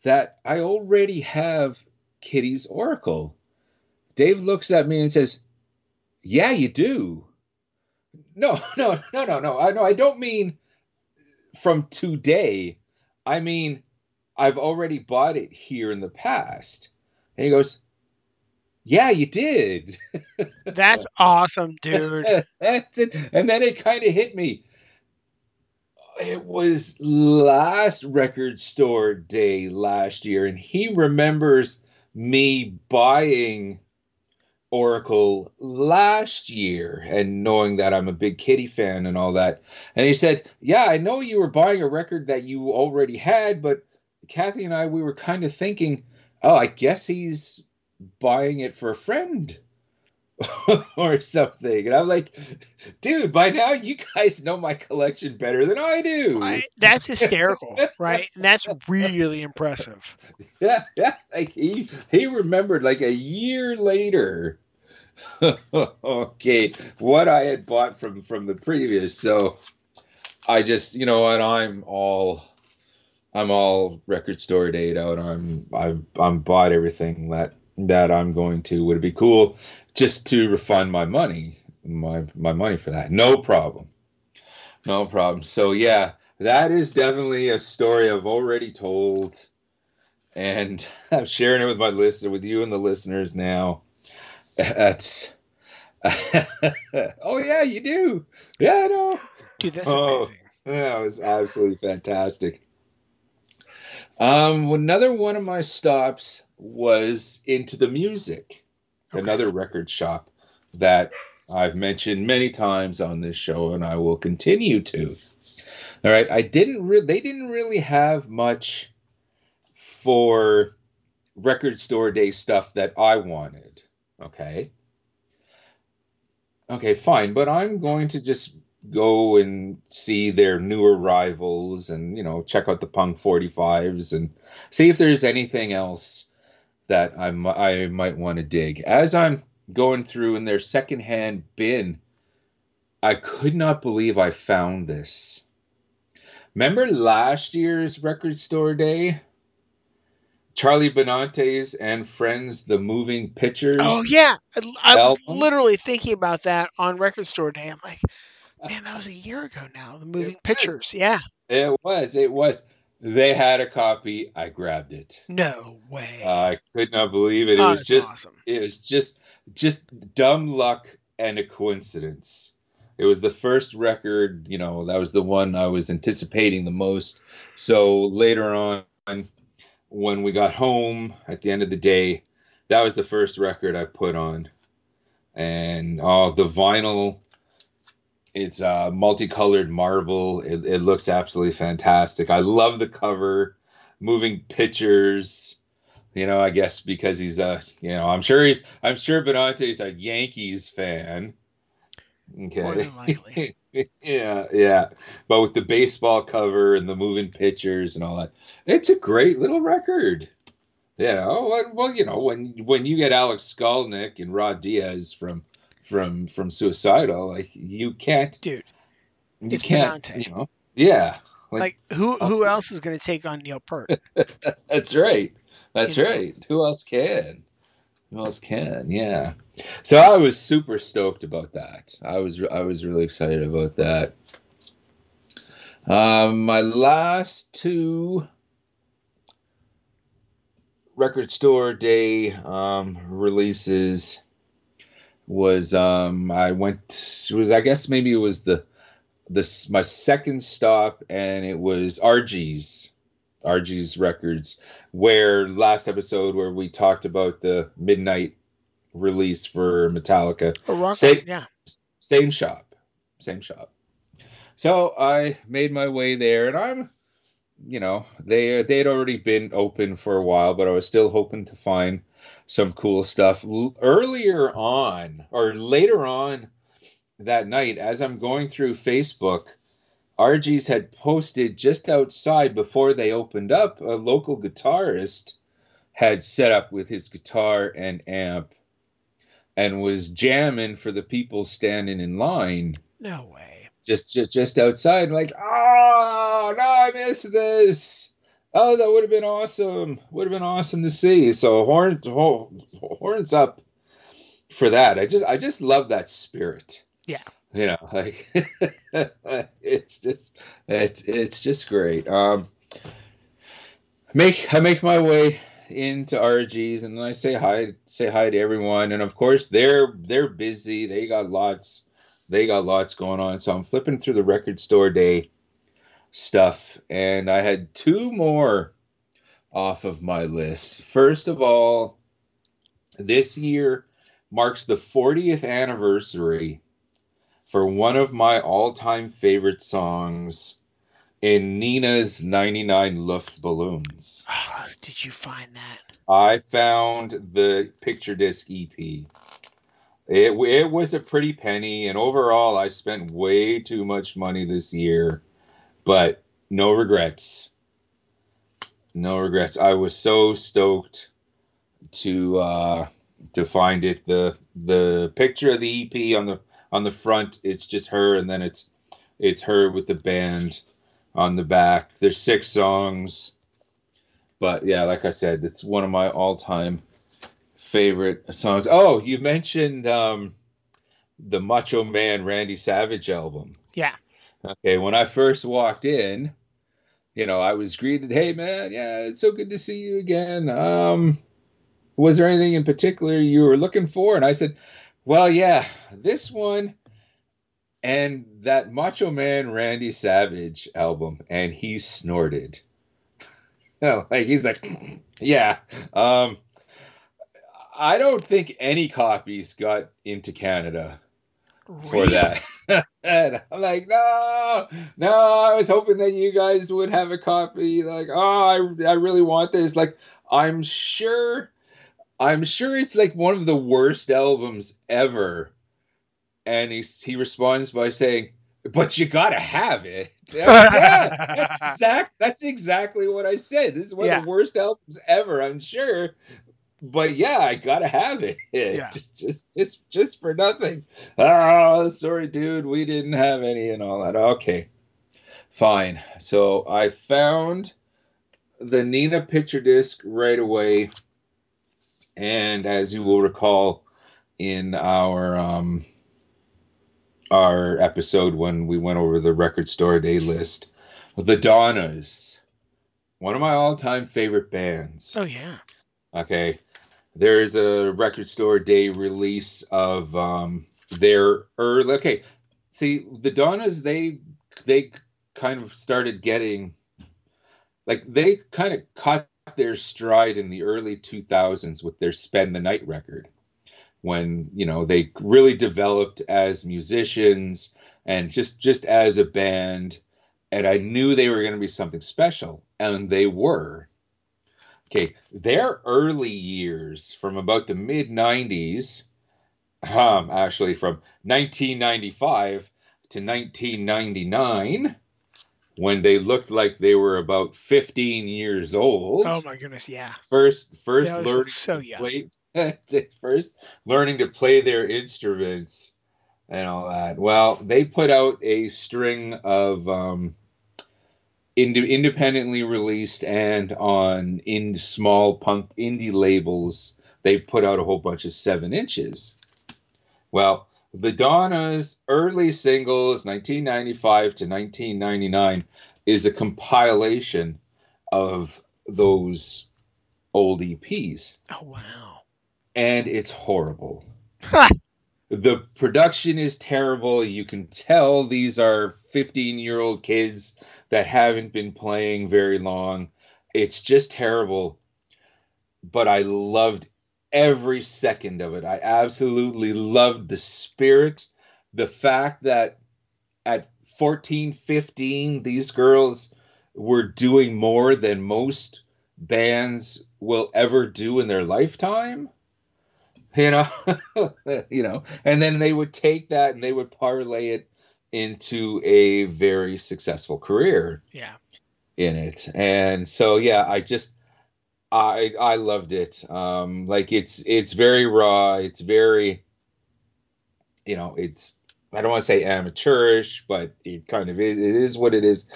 that I already have Kittie's Oracle. Dave looks at me and says, "Yeah, you do." No, no, no, no, no. I no, I don't mean from today. I mean I've already bought it here in the past. And he goes, Yeah, you did. That's awesome, dude. That's it. And then it kind of hit me. It was last record store day last year, and he remembers me buying Oracle last year and knowing that I'm a big Kittie fan and all that. And he said, Yeah, I know you were buying a record that you already had, but Kathy and I, we were kind of thinking, oh, I guess he's buying it for a friend or something. And I'm like, dude, by now you guys know my collection better than I do. Right? That's hysterical, right? And that's really impressive. Yeah, yeah. Like he he remembered like a year later. okay, what I had bought from from the previous. So I just, you know what, I'm all I'm all record store date out. I'm I've I'm bought everything that that I'm going to. Would it be cool just to refund my money, my my money for that? No problem, no problem. So yeah, that is definitely a story I've already told, and I'm sharing it with my listener, with you and the listeners now. That's oh yeah, you do. Yeah, I know. Dude, that's oh, amazing. That was absolutely fantastic. Um, another one of my stops was into the music, okay. another record shop that I've mentioned many times on this show, and I will continue to. All right, I didn't. Re- they didn't really have much for record store day stuff that I wanted. Okay. Okay, fine, but I'm going to just go and see their new arrivals and you know check out the punk 45s and see if there's anything else that I, I might want to dig as i'm going through in their secondhand bin i could not believe i found this remember last year's record store day Charlie Benante's and Friends, the Moving Pictures. Oh yeah, I, I was literally thinking about that on Record Store Day. I'm like, Man, that was a year ago now. The moving pictures. Yeah. It was. It was. They had a copy. I grabbed it. No way. Uh, I could not believe it. It oh, was just. Awesome. It was just just dumb luck and a coincidence. It was the first record, you know, that was the one I was anticipating the most. So later on, when we got home at the end of the day, that was the first record I put on. And oh, the vinyl it's uh, multicolored marble. It, it looks absolutely fantastic. I love the cover, moving pictures. You know, I guess because he's a, you know, I'm sure he's, I'm sure Benante's a Yankees fan. Okay. More than likely. yeah, yeah. But with the baseball cover and the moving pictures and all that, it's a great little record. Yeah. Oh well, you know, when when you get Alex Skolnick and Ra Diaz from from from suicidal. Like you can't, dude. You it's can't, Benante. you know. Yeah. Like, like who who else is going to take on Neil Peart? That's right. That's you right. Know? Who else can? Who else can? Yeah. So I was super stoked about that. I was I was really excited about that. Um, my last two record store day um, releases was um I went it was I guess maybe it was the this my second stop and it was RG's RG's records where last episode where we talked about the midnight release for Metallica. Oh, same, yeah. Same shop. Same shop. So I made my way there and I'm you know, they they had already been open for a while, but I was still hoping to find some cool stuff. L- earlier on, or later on that night, as I'm going through Facebook, RG's had posted just outside before they opened up. A local guitarist had set up with his guitar and amp and was jamming for the people standing in line No way. just just just outside like ah, oh no i missed this oh that would have been awesome. Would have been awesome to see. So horns horns up for that. I just i just love that spirit. Yeah. you know like it's just it's it's just great. Um make i make my way into rgs and i say hi say hi to everyone. And of course they're they're busy. They got lots they got lots going on. So I'm flipping through the record store day stuff, and I had two more off of my list. First of all, this year marks the 40th anniversary for one of my all time favorite songs in Nena's 99 Luftballons. Oh, did you find that? I found the picture disc EP. It, it was a pretty penny, and overall, I spent way too much money this year, but no regrets. No regrets. I was so stoked to uh, to find it. the The picture of the EP on the on the front, it's just her, and then it's it's her with the band on the back. There's six songs, but yeah, like I said, it's one of my all time favorite songs. Oh, you mentioned um, the Macho Man Randy Savage album. Yeah. Okay, when I first walked in, you know, I was greeted, "Hey man, yeah, it's so good to see you again. Um, was there anything in particular you were looking for?" And I said, "Well, yeah, this one and that Macho Man Randy Savage album." And he snorted. like he's like, "Yeah, um, I don't think any copies got into Canada for Really? that. and I'm like, no, no, I was hoping that you guys would have a copy. Like, oh, I, I really want this. Like, I'm sure, I'm sure it's like one of the worst albums ever. And he he responds by saying, "But you gotta have it." Like, yeah, that's exact. That's exactly what I said. This is one Yeah. of the worst albums ever. I'm sure. But yeah, I gotta have it. Yeah. just, just, just, for nothing. Oh, sorry, dude. We didn't have any and all that. Okay, fine. So I found the Nena picture disc right away, and as you will recall, in our um, our episode when we went over the record store day list, the Donnas, one of my all-time favorite bands. Oh yeah. Okay. There's a record store day release of um their early okay. See, the Donnas they they kind of started getting like they kind of caught their stride in the early 2000s with their Spend the Night record when, you know, they really developed as musicians and just just as a band and I knew they were going to be something special and they were okay, their early years from about the mid 90s, um, actually from 1995 to 1999, when they looked like they were about 15 years old. Oh my goodness. Yeah. First, first learning so to young. play, first learning to play their instruments and all that. Well, they put out a string of um, ind- independently released and on in small punk indie labels. They put out a whole bunch of seven inches. Well, the Donna's early singles, 1995 to 1999, is a compilation of those old EPs, Oh wow. and it's horrible. the production is terrible. You can tell these are 15 year old kids that haven't been playing very long. It's just terrible. But I loved every second of it. I absolutely loved the spirit, the fact that at 14, 15, these girls were doing more than most bands will ever do in their lifetime. You know, you know, and then they would take that and they would parlay it into a very successful career Yeah. in it. And so yeah, I just I I loved it. Um like it's it's very raw, it's very you know, it's I don't want to say amateurish, but it kind of is it is what it is.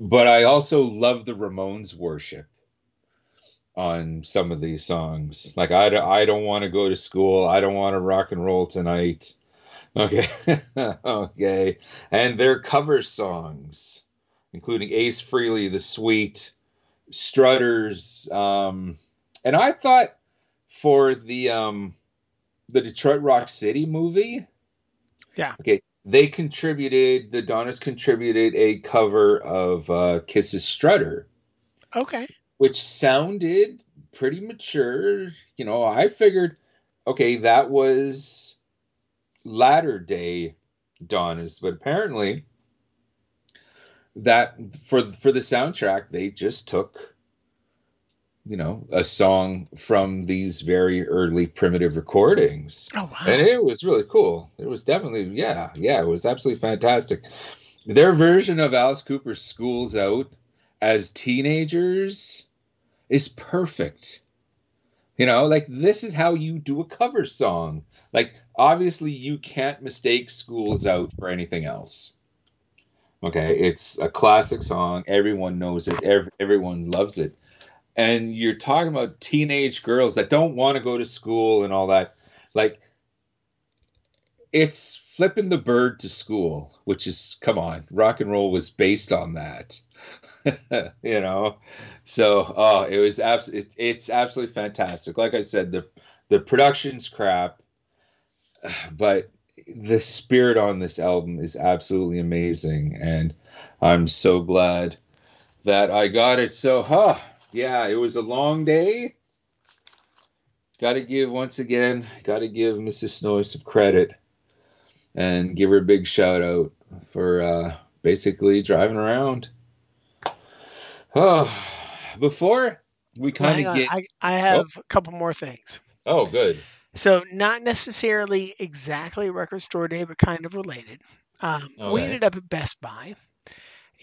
But I also love the Ramones worship on some of these songs. Like I don't, I don't want to go to school. I don't want to rock and roll tonight. Okay. okay. And their cover songs, including Ace Frehley, The Sweet, Strutters. Um, and I thought for the um, the Detroit Rock City movie, Yeah. okay, they contributed, the Donnas contributed a cover of uh, Kiss's Strutter Okay. Which sounded pretty mature. You know, I figured, okay, that was latter day Donnas, but apparently that for for the soundtrack they just took you know a song from these very early primitive recordings Oh wow. and it was really cool it was definitely yeah yeah it was absolutely fantastic their version of alice cooper's schools out as teenagers is perfect. You know like this is how you do a cover song. Like obviously you can't mistake schools out for anything else. Okay it's a classic song. Everyone knows it. Ev- everyone loves it. And you're talking about teenage girls that don't want to go to school and all that. Like it's flipping the bird to school which is come on rock and roll was based on that you know? So oh it was abs- it, it's absolutely fantastic. Like i said the the production's crap but the spirit on this album is absolutely amazing and i'm so glad that i got it. So huh yeah it was a long day. Gotta give once again gotta give mrs Snow some credit and give her a big shout out for uh basically driving around oh before we kind of get I, I have a couple more things. oh good. So not necessarily exactly record store day, but kind of related. Um, We ended up at Best Buy,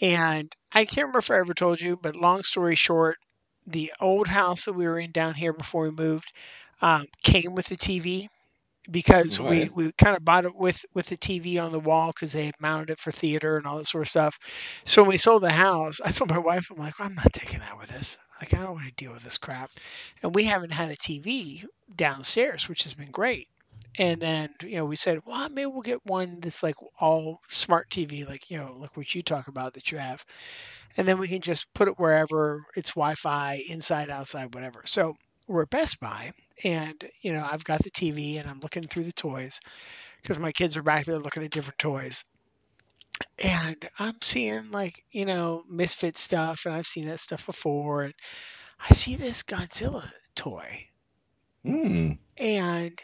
and I can't remember if I ever told you, but long story short, the old house that we were in down here before we moved um, came with the TV because we, we kind of bought it with with the TV on the wall because they had mounted it for theater and all that sort of stuff. So when we sold the house, I told my wife, I'm like, I'm not taking that with us. Like I don't want to deal with this crap. And we haven't had a TV downstairs, which has been great. And then you know we said, well, maybe we'll get one that's like all smart TV, like you know, like what you talk about that you have, and then we can just put it wherever it's Wi-Fi, inside, outside, whatever. So we're at Best Buy, and you know I've got the TV and I'm looking through the toys because my kids are back there looking at different toys. And I'm seeing like, you know, Misfit stuff, and I've seen that stuff before. And I see this Godzilla toy. Hmm. And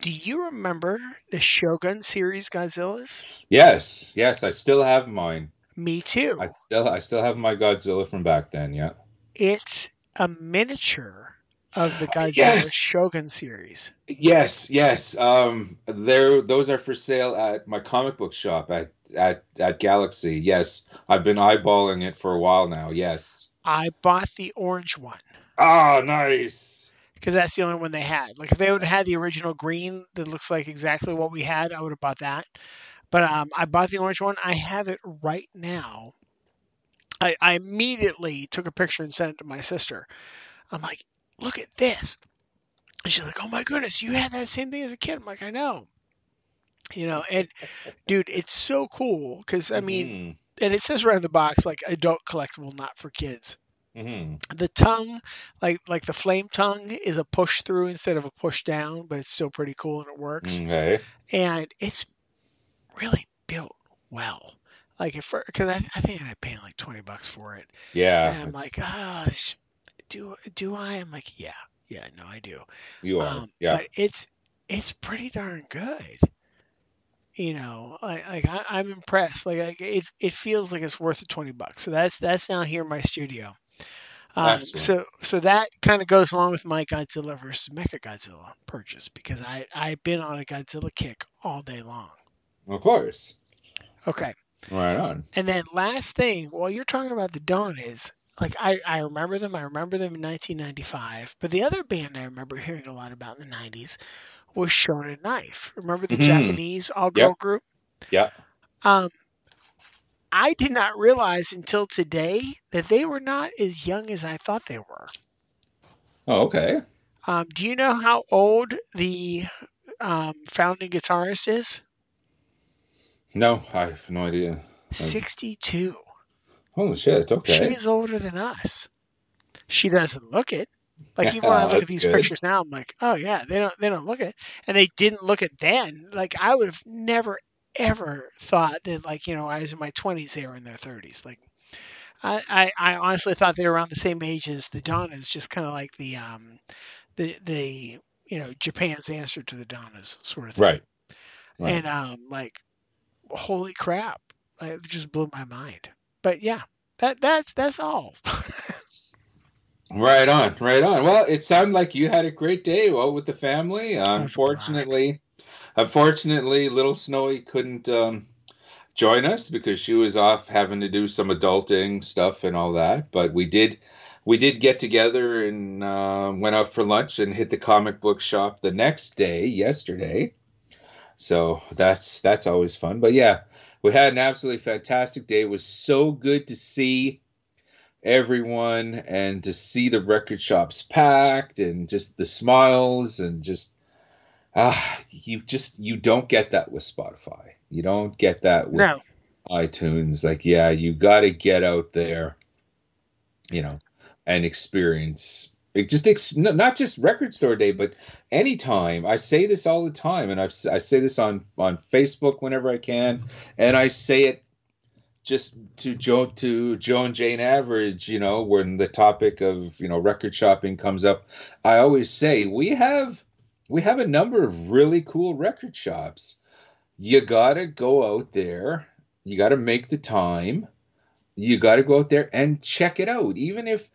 do you remember the Shogun series Godzillas? yes yes i still have mine Me too. I still I still have my Godzilla from back then, yeah. It's a miniature of the Godzilla Yes. Shogun series. Yes, yes. Um there those are for sale at my comic book shop at at at Galaxy. Yes. I've been eyeballing it for a while now. Yes. I bought the orange one Ah, nice. because that's the only one they had. Like if they would have had the original green that looks like exactly what we had, I would have bought that. But um, I bought the orange one. I have it right now. I, I immediately took a picture and sent it to my sister. I'm like, look at this. And she's like, oh my goodness, you had that same thing as a kid. I'm like, I know. You know, and dude, it's so cool because I mean, and it says right in the box like adult collectible, not for kids. hmm The tongue, like like the flame tongue, is a push through instead of a push down, but it's still pretty cool and it works. Okay. And it's really built well. Like if because I, I think I paid like twenty bucks for it, Yeah. and I'm like, ah, sh- do do I? I'm like, yeah, yeah, no, I do. you are. Um, yeah. But it's it's pretty darn good. You know, like, like I, I'm impressed. Like, like it, it feels like it's worth the twenty bucks. So that's that's now here in my studio. Um, so so that kind of goes along with my Godzilla versus Mecha Godzilla purchase because I I've been on a Godzilla kick all day long. Of course. Okay. Right on. And then last thing, while you're talking about the Donnas like I, I remember them. I remember them in 1995. But the other band I remember hearing a lot about in the 90s was Shonen Knife. Remember the Mhm. Japanese all girl Yep. group? Yeah. Um, I did not realize until today that they were not as young as I thought they were. Oh, okay. Um, do you know how old the um, founding guitarist is? No, I have no idea. 62. Holy shit. Okay. She's older than us. She doesn't look it. Like even when I look at these good. pictures now, I'm like, oh yeah, they don't they don't look it, and they didn't look it then. Like I would have never ever thought that like you know I was in my 20s, they were in their 30s. Like I I, I honestly thought they were around the same age as the Donnas, just kind of like the um the the you know Japan's answer to the Donnas sort of thing. Right. Right. And um like holy crap, it just blew my mind. But yeah, that that's that's all. Right on, right on. Well, it sounded like you had a great day well with the family. Unfortunately, unfortunately, little Snowy couldn't um, join us because she was off having to do some adulting stuff and all that. But we did, we did get together and uh, went out for lunch and hit the comic book shop the next day, yesterday. So that's that's always fun. But yeah, we had an absolutely fantastic day. It was so good to see everyone and to see the record shops packed and just the smiles and just ah you just you don't get that with Spotify. You don't get that with no, iTunes. Like yeah, you got to get out there, you know, and experience it just ex- not just record store day, but anytime. I say this all the time, and I've, I say this on on Facebook whenever I can, and I say it just to Joe to Joe and Jane Average. You know, when the topic of you know record shopping comes up, I always say we have we have a number of really cool record shops. You gotta go out there. You gotta make the time. You gotta go out there and check it out, even if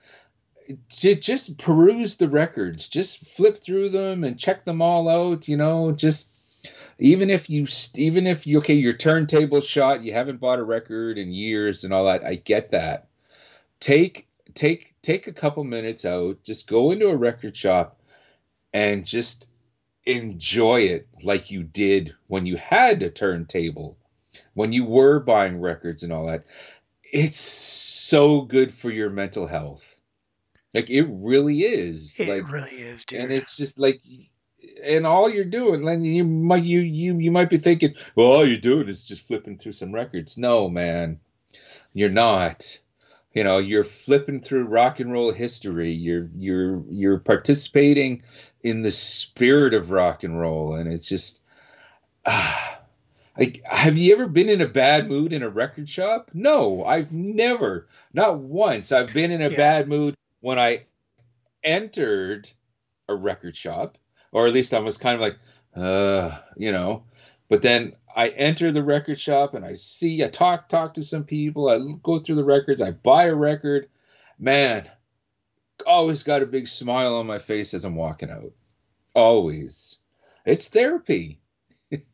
ju- just peruse the records. Just flip through them and check them all out you know just even if you even if you okay your turntable shot you haven't bought a record in years and all that i get that. Take take take a couple minutes out just go into a record shop and just enjoy it like you did when you had a turntable when you were buying records and all that. It's so good for your mental health like it really is it like really is, dude. and it's just like and all you're doing and you might you you you might be thinking well all you're doing is just flipping through some records. No man you're not. You know you're flipping through rock and roll history. You're you're you're participating in the spirit of rock and roll and it's just ah, like have you ever been in a bad mood in a record shop? No i've never not once. I've been in a Yeah. bad mood when i entered a record shop or at least i was kind of like uh you know but then i enter the record shop and i see i talk talk to some people i go through the records i buy a record. Man always got a big smile on my face as i'm walking out. Always. It's therapy.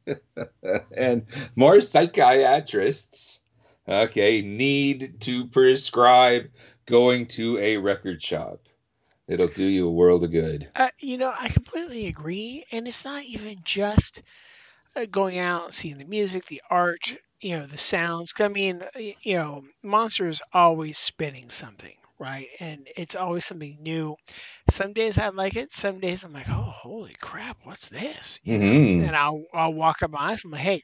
And more psychiatrists okay need to prescribe going to a record shop it'll do you a world of good Uh, you know, I completely agree, and it's not even just uh, going out and seeing the music, the art, you know, the sounds. I mean, you know, Monster is always spinning something, right? And it's always something new. Some days I like it. Some days I'm like, oh, holy crap, what's this? You know? Mhm. And I'll I'll walk up my eyes. I'm like, hey,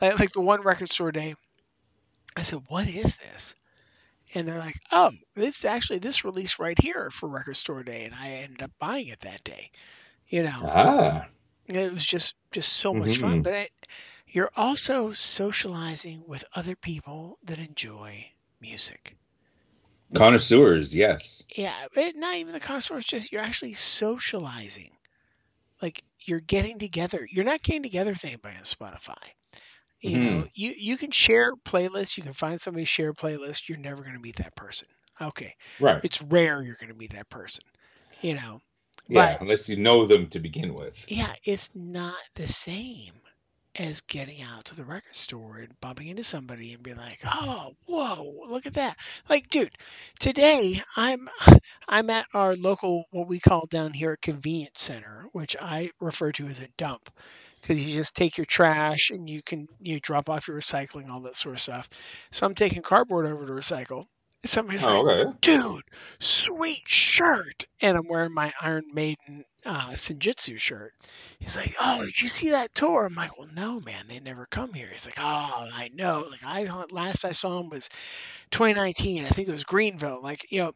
like, like the one record store day. I said, what is this? And they're like, oh, this is actually this release right here for record store day, and I ended up buying it that day. You know, ah it was just just so much fun. Mhm. But it, you're also socializing with other people that enjoy music. connoisseurs yes Yeah, but not even the connoisseurs. Just you're actually socializing. Like you're getting together. You're not getting together with anybody on Spotify. You know, mm-hmm. you you can share playlists. You can find somebody share playlist. You're never going to meet that person. Okay, Right. it's rare you're going to meet that person. You know, yeah, but unless you know them to begin with. yeah, it's not the same as getting out to the record store and bumping into somebody and be like, "Oh, whoa, look at that!" Like, dude, today I'm I'm at our local what we call down here a convenience center, which I refer to as a dump, because you just take your trash and you can you drop off your recycling, all that sort of stuff. So I'm taking cardboard over to recycle. And somebody's like, Oh, okay. dude, sweet shirt. And I'm wearing my Iron Maiden uh, Senjutsu shirt. He's like, oh, did you see that tour? I'm like, well, no, man, they never come here. He's like, oh, I know. Like, I last I saw him was 2019. I think it was Greenville. Like, you know,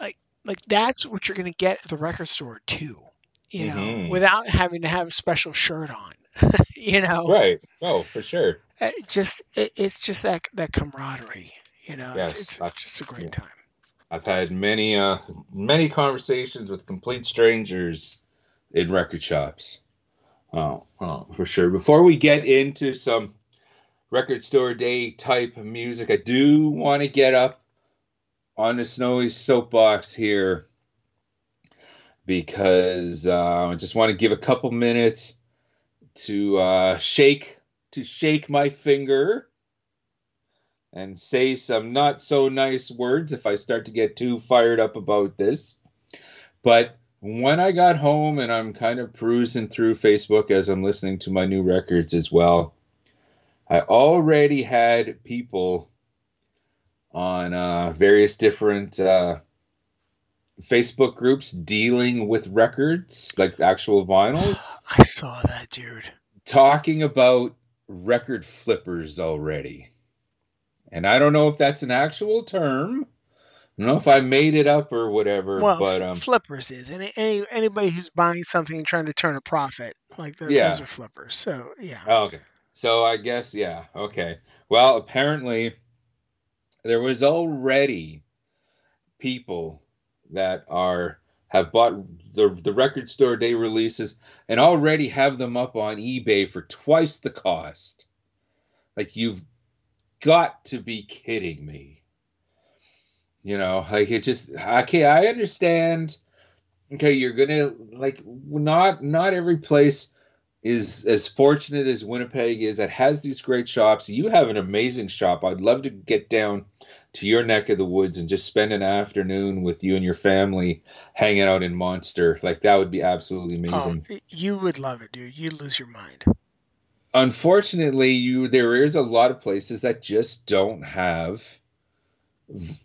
like, like that's what you're gonna get at the record store too. You know, Mhm. without having to have a special shirt on. you know, Right. Oh, for sure. Uh, just it, it's just that that camaraderie. You know, Yes, it's, it's just a great yeah. time. I've had many uh many conversations with complete strangers in record shops. Oh, oh, for sure. Before we get into some record store day type music, I do want to get up on the snowy soapbox here because uh, I just want to give a couple minutes to uh, shake to shake my finger and say some not so nice words if I start to get too fired up about this. But when I got home and I'm kind of perusing through Facebook as I'm listening to my new records as well, I already had people on uh, various different uh, Facebook groups dealing with records, like actual vinyls, I saw that, dude. talking about record flippers already. And I don't know if that's an actual term. I don't know if I made it up or whatever, Well, but um, flippers is any, any anybody who's buying something and trying to turn a profit, like the, Yeah. those are flippers. So yeah, Oh, okay. So I guess yeah. Okay. Well, apparently there was already people that are have bought the the record store day releases and already have them up on eBay for twice the cost. Like you've got to be kidding me. You know, like it just okay, I understand okay, you're to like not not every place is as fortunate as Winnipeg is that has these great shops. You have an amazing shop. I'd love to get down to your neck of the woods and just spend an afternoon with you and your family hanging out in Monster. Like that would be absolutely oh, amazing. y- you would love it, dude. You'd lose your mind. Unfortunately, you there is a lot of places that just don't have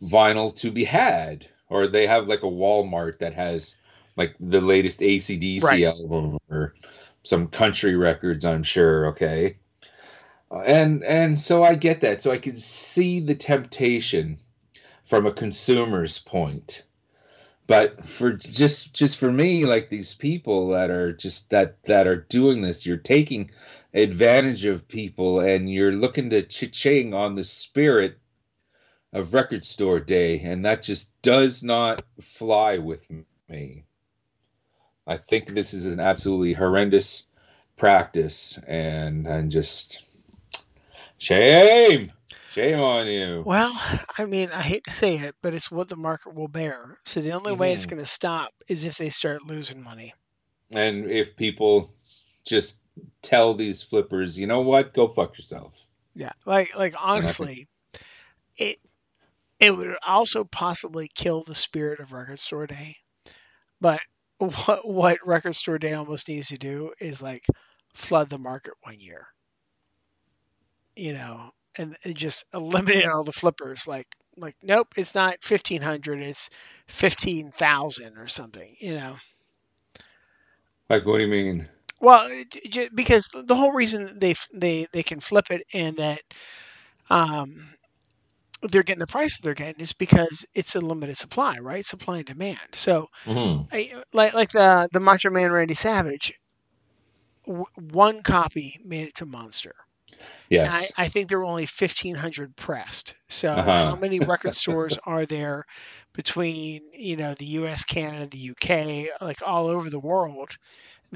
vinyl to be had or they have like a Walmart that has like the latest ACDC Right. album or some country records, I'm sure, okay? Uh, and and so I get that. So I can see the temptation from a consumer's point. But for just just for me like these people that are just that that are doing this, you're taking advantage of people and you're looking to cha-ching on the spirit of record store day and that just does not fly with me i think this is an absolutely horrendous practice and and just shame shame on you Well, I mean, I hate to say it, but it's what the market will bear. So the only way it's Mhm. going to stop is if they start losing money. and if people just tell these flippers you know what go fuck yourself Yeah, like like honestly, it it would also possibly kill the spirit of record store day. But what what record store day almost needs to do is like flood the market one year. You know, and, and just eliminate all the flippers. Like like nope, it's not fifteen hundred, it's fifteen thousand or something. You know. like what do you mean Well, because the whole reason they they they can flip it and that um, they're getting the price they're getting is because it's a limited supply, right? Supply and demand. So, Mhm. I, like like the the Macho Man Randy Savage, w- one copy made it to Monster. Yes I, I think there were only fifteen hundred pressed. So, Uh-huh. how many record stores are there between you know the U.S., Canada, the U.K., like all over the world,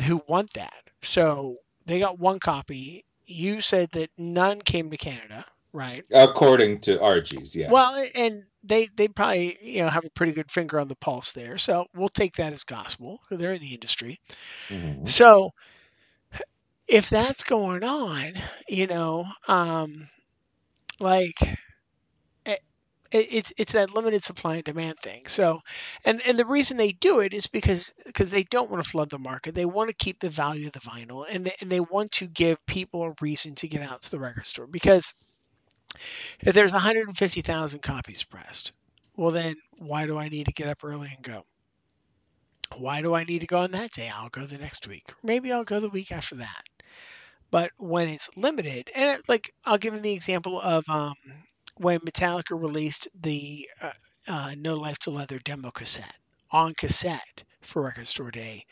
who want that? So they got one copy. you said that none came to Canada, right? According to RGs, yeah. Well, and they they probably you know have a pretty good finger on the pulse there, so we'll take that as gospel. They're in the industry, Mhm. so if that's going on, you know, um, like it, it's it's that limited supply and demand thing. So, and and the reason they do it is because because they don't want to flood the market. They want to keep the value of the vinyl, and they, and they want to give people a reason to get out to the record store because if there's 150,000 copies pressed, well then why do I need to get up early and go? Why do I need to go on that day? I'll go the next week. Maybe I'll go the week after that. But when it's limited, and it- like I'll give you the example of um, when Metallica released the uh, uh, No Life 'til Leather demo cassette on cassette for Record Store Day,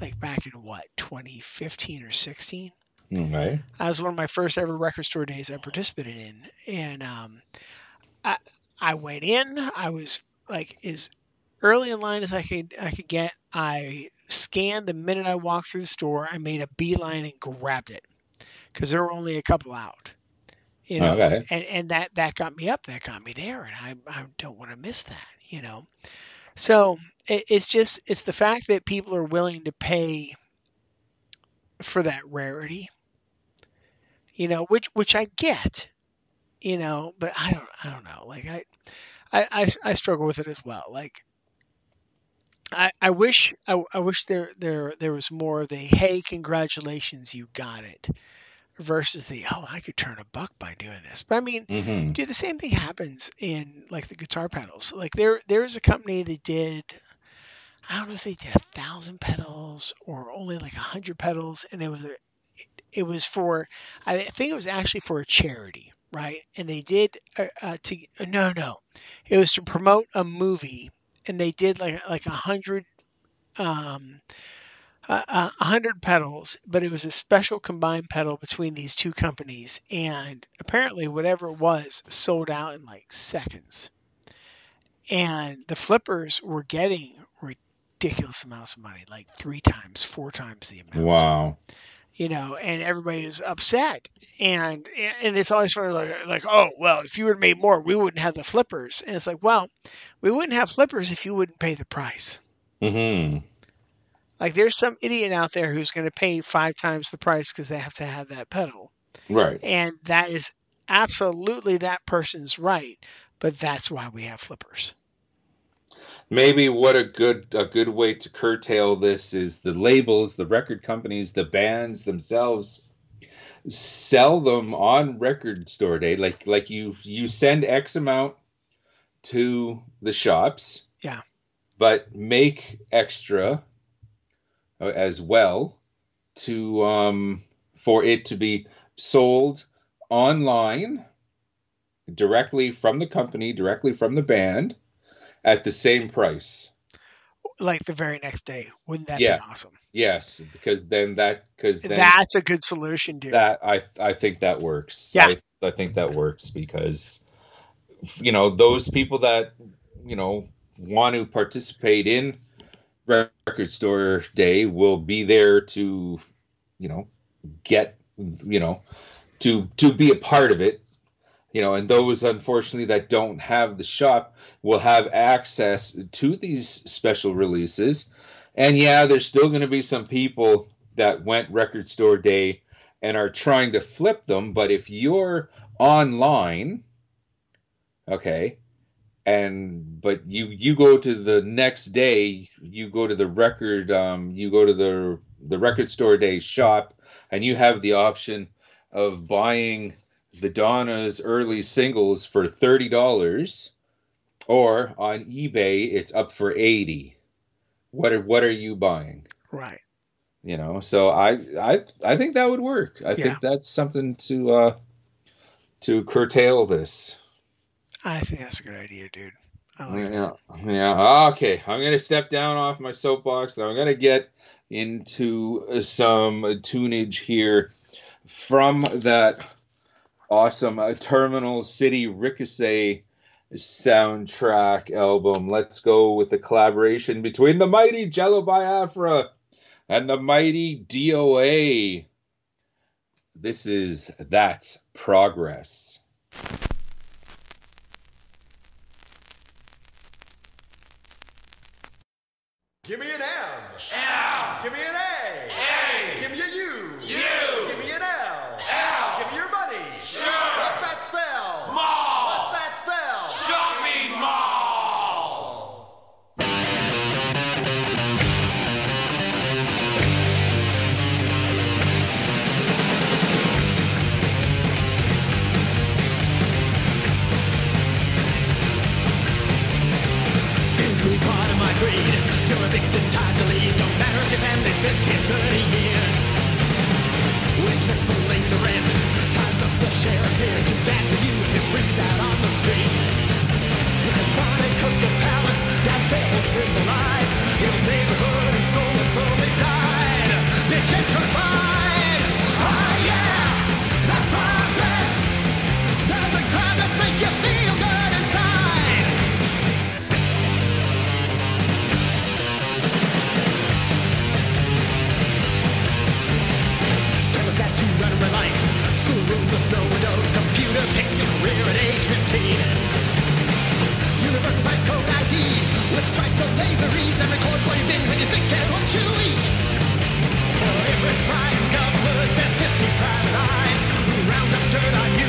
like back in what 2015 or 16. Okay. That was one of my first ever record store days I participated in, and um, I I went in. I was like as early in line as I could I could get. I scanned the minute I walked through the store. I made a beeline and grabbed it because there were only a couple out. You know, Okay. and and that that got me up. That got me there, and I I don't want to miss that. You know, so it, it's just it's the fact that people are willing to pay for that rarity you know which which i get you know but i don't i don't know like i i i, I struggle with it as well like I, I wish I, I wish there there there was more of the hey congratulations you got it versus the oh I could turn a buck by doing this. But I mean hmm dude the same thing happens in like the guitar pedals. Like there there's a company that did I don't know if they did a thousand pedals or only like a hundred pedals and it was a it was for I think it was actually for a charity, right? And they did uh, uh, to no no, it was to promote a movie, and they did like like a hundred um a hundred pedals, but it was a special combined pedal between these two companies, and apparently whatever it was sold out in like seconds, and the flippers were getting ridiculous amounts of money, like three times, four times the amount Wow. You know, and everybody is upset. And and it's always sort of like, like, oh, well, if you would have made more, we wouldn't have the flippers. And it's like, well, we wouldn't have flippers if you wouldn't pay the price. hmm Like, there's some idiot out there who's going to pay five times the price because they have to have that pedal. Right. And that is absolutely that person's right. But that's why we have flippers. Maybe what a good a good way to curtail this is the labels, the record companies, the bands themselves sell them on record store day. Like like you you send X amount to the shops. Yeah. But make extra uh, as well to um for it to be sold online directly from the company, directly from the band at the same price. Like the very next day. Wouldn't that Yeah. be awesome? Yes, because then that because That's a good solution, dude. that I I think that works. Yeah. I, I think that works because you know those people that you know want to participate in record store day will be there to you know get you know to to be a part of it you know and those unfortunately that don't have the shop will have access to these special releases. And yeah there's still going to be some people that went record store day and are trying to flip them but if you're online okay and but you you go to the next day you go to the record um you go to the the record store day shop and you have the option of buying the Donna's early singles for thirty dollars, or on eBay it's up for eighty. What are what are you buying? right. You know, so I I I think that would work. I Yeah. think that's something to uh to curtail this. I think that's a good idea, dude. I like. Yeah, yeah. Okay, I'm gonna step down off my soapbox. and I'm gonna get into some tunage here from that awesome a Terminal City Ricochet soundtrack album. Let's go with the collaboration between the mighty Jello Biafra and the mighty DOA. This is That's Progress. Give me an M! M! Give me an M! 15, 30 years. We're tripling the rent. Time's up, the sheriff's here. Too bad for you if you freeze out on the street. You can find a cooking palace downstairs will symbolize your neighborhood is so slowly died. Been gentrified. Shooter picks your career at age 15. Universal price code IDs with strike the laser reads and records where you've been when you're sick and what you eat. For every spy and government, there's 50 private eyes who round up dirt on you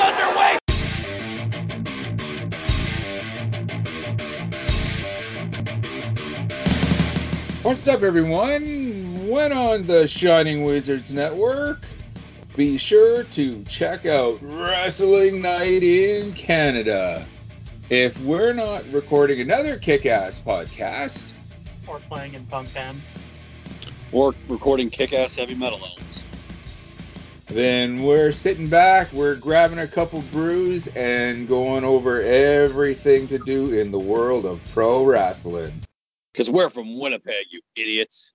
Underway. What's up, everyone? When on the Shining Wizards Network, be sure to check out Wrestling Night in Canada. If we're not recording another kick ass podcast, or playing in punk bands. or recording kick-ass heavy metal albums. Then we're sitting back, we're grabbing a couple brews, and going over everything to do in the world of pro wrestling. Because we're from Winnipeg, you idiots.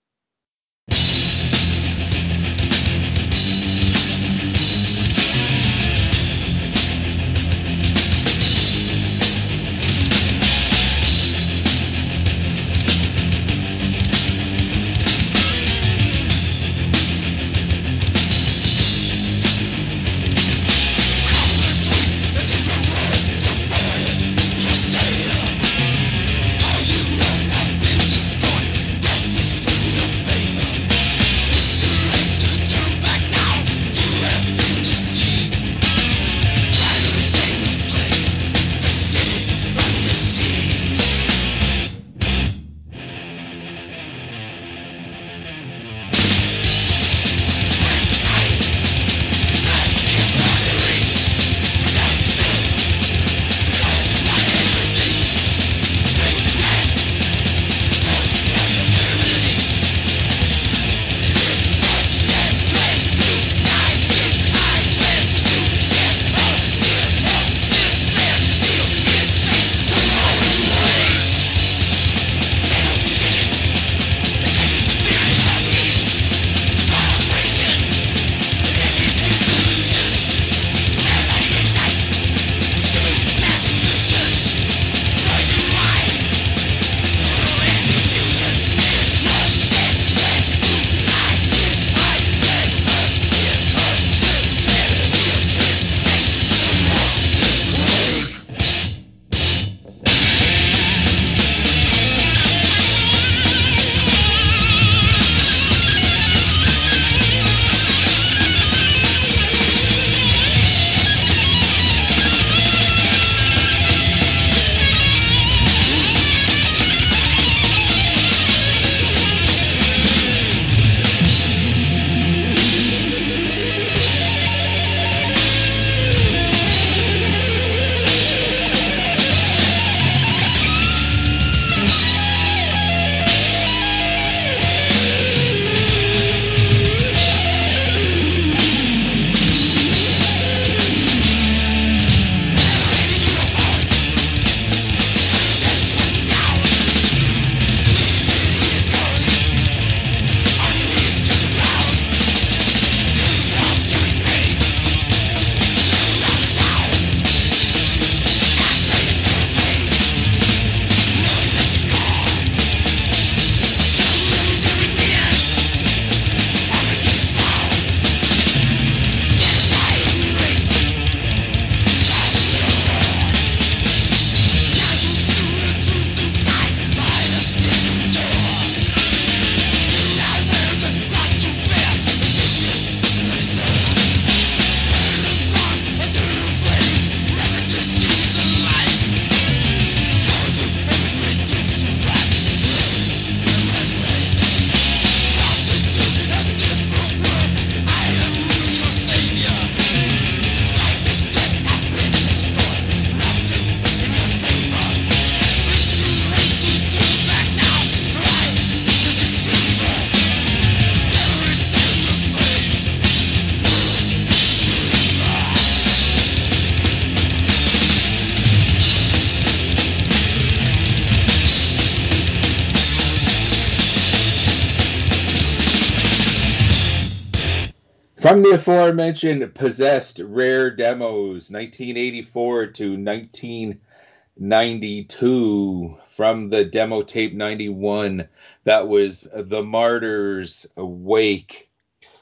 The aforementioned possessed rare demos, 1984 to 1992. From the demo tape 91, that was The Martyrs Awake.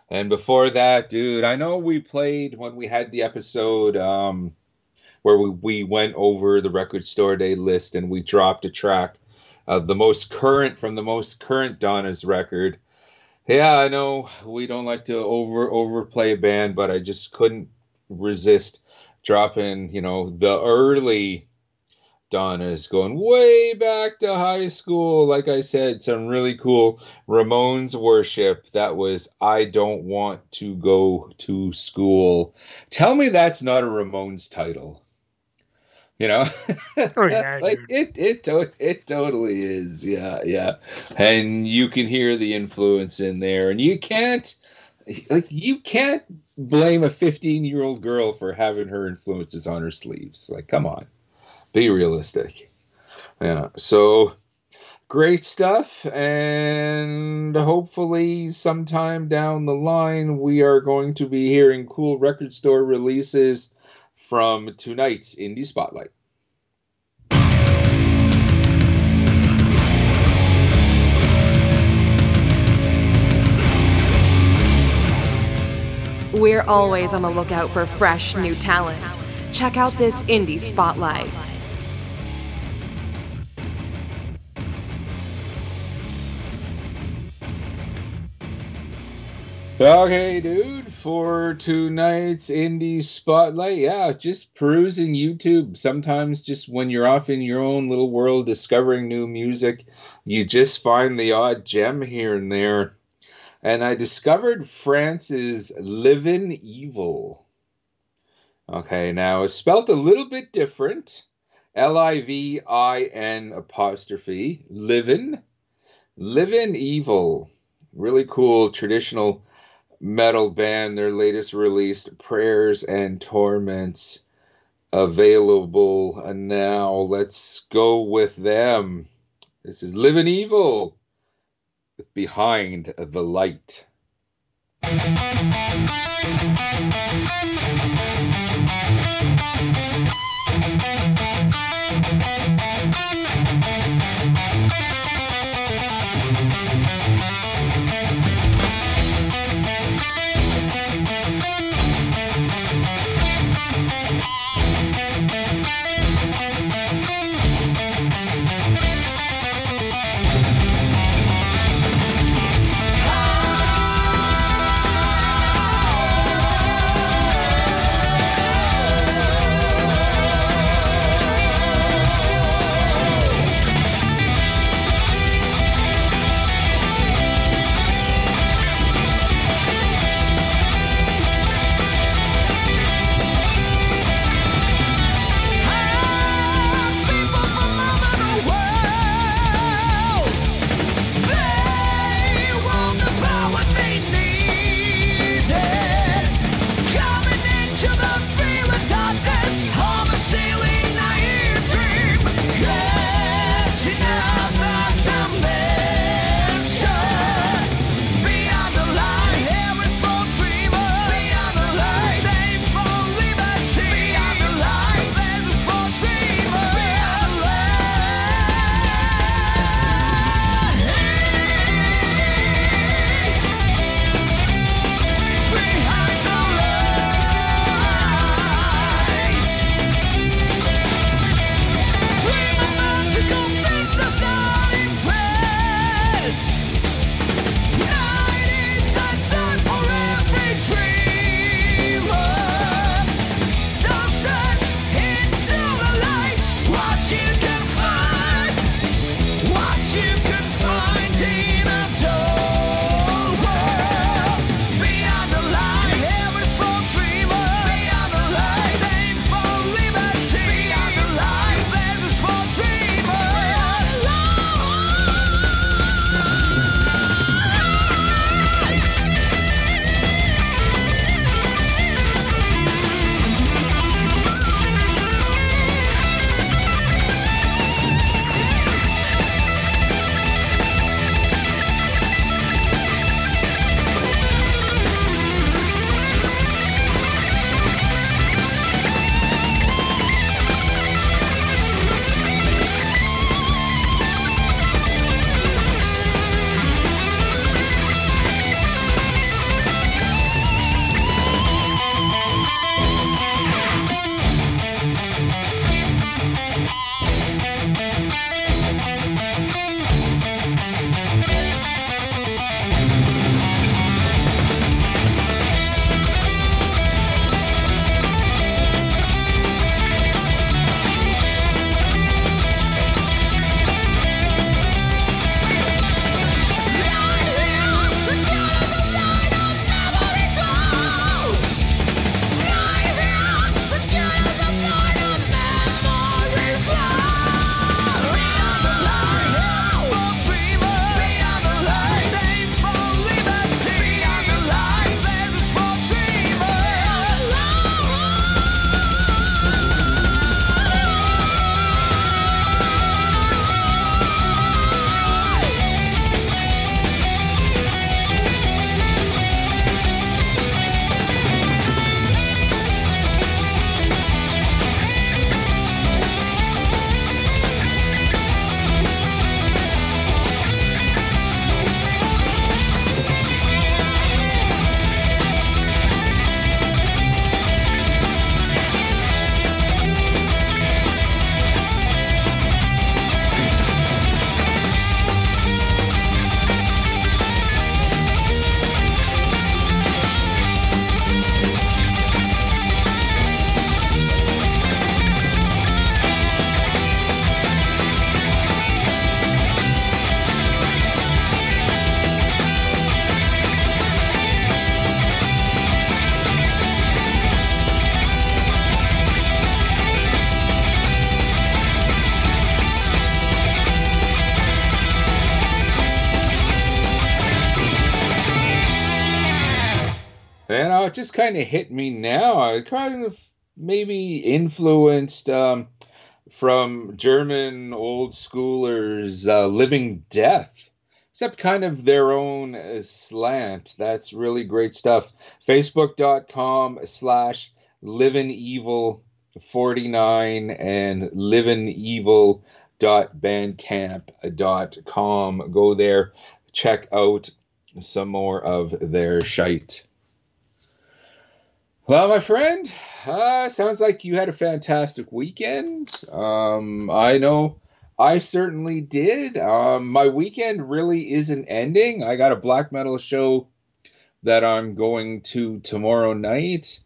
And before that, dude, I know we played when we had the episode um, where we, we went over the record store day list and we dropped a track of the most current from the most current Donna's record. Yeah, I know we don't like to over overplay a band, but I just couldn't resist dropping, you know, the early Donna's going way back to high school. Like I said, some really cool Ramones worship. That was I Don't Want to Go to School. Tell me that's not a Ramones title. You know? Oh, yeah, like it it to- it totally is. Yeah, yeah. And you can hear the influence in there and you can't like you can't blame a 15-year-old girl for having her influences on her sleeves. Like come on be realistic. Yeah. So great stuff. And hopefully, sometime down the line, we are going to be hearing cool record store releases from tonight's Indie Spotlight. We're always on the lookout for fresh new talent. Check out this indie spotlight. Okay, dude, for tonight's indie spotlight, yeah, just perusing YouTube. Sometimes, just when you're off in your own little world discovering new music, you just find the odd gem here and there. And I discovered France's Livin' Evil. Okay, now it's spelt a little bit different L I V I N apostrophe, Livin'. Livin' Evil. Really cool traditional metal band, their latest release, Prayers and Torments, available and now. Let's go with them. This is Living Evil with Behind the Light. It just kind of hit me now. I kind of maybe influenced um, from German old schoolers, uh, Living Death, except kind of their own uh, slant. That's really great stuff. Facebook.com slash Living Evil 49 and livingevil.bandcamp.com. Go there, check out some more of their shite. Well, my friend, uh, sounds like you had a fantastic weekend. Um, I know I certainly did. Um, my weekend really isn't ending. I got a black metal show that I'm going to tomorrow night.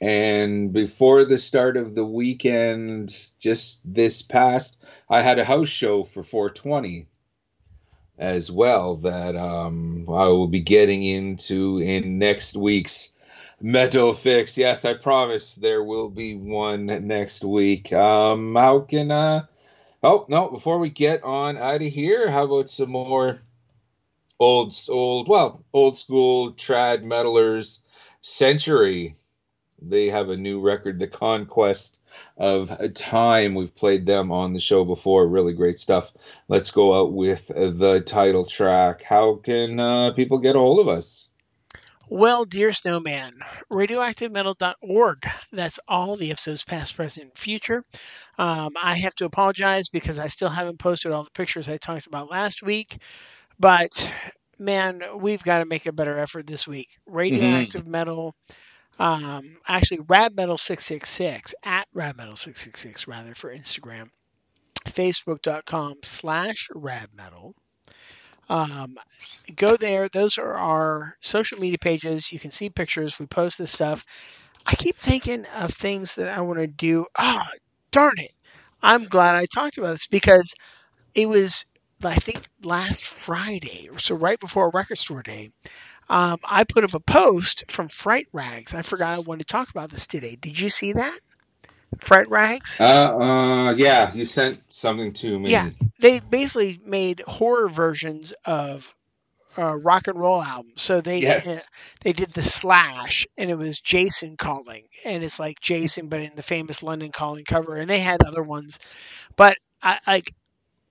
And before the start of the weekend, just this past, I had a house show for 420 as well that um, I will be getting into in next week's Metal Fix. Yes, I promise there will be one next week. Um, how can uh? Oh no! Before we get on out of here, how about some more old, old, well, old school trad metalers? Century. They have a new record, The Conquest of Time. We've played them on the show before. Really great stuff. Let's go out with the title track. How can uh, people get a hold of us? Well, dear snowman, radioactivemetal.org. That's all the episodes, past, present, and future. Um, I have to apologize because I still haven't posted all the pictures I talked about last week, but man, we've got to make a better effort this week. Radioactive Metal, um, actually, Rad Metal 666 at Rad Metal 666 rather for Instagram, Facebook.com slash Rad Metal. Um, go there. Those are our social media pages. You can see pictures. We post this stuff. I keep thinking of things that I want to do. Oh, darn it. I'm glad I talked about this because it was, I think, last Friday, so right before Record Store Day. Um, I put up a post from Fright Rags. I forgot I wanted to talk about this today. Did you see that? Fright Rags? Uh, uh, yeah, you sent something to me. Yeah, they basically made horror versions of uh, rock and roll albums. So they Yes. uh, they did the Clash, and it was Jason Calling, and it's like Jason, but in the famous London Calling cover. And they had other ones, but I like.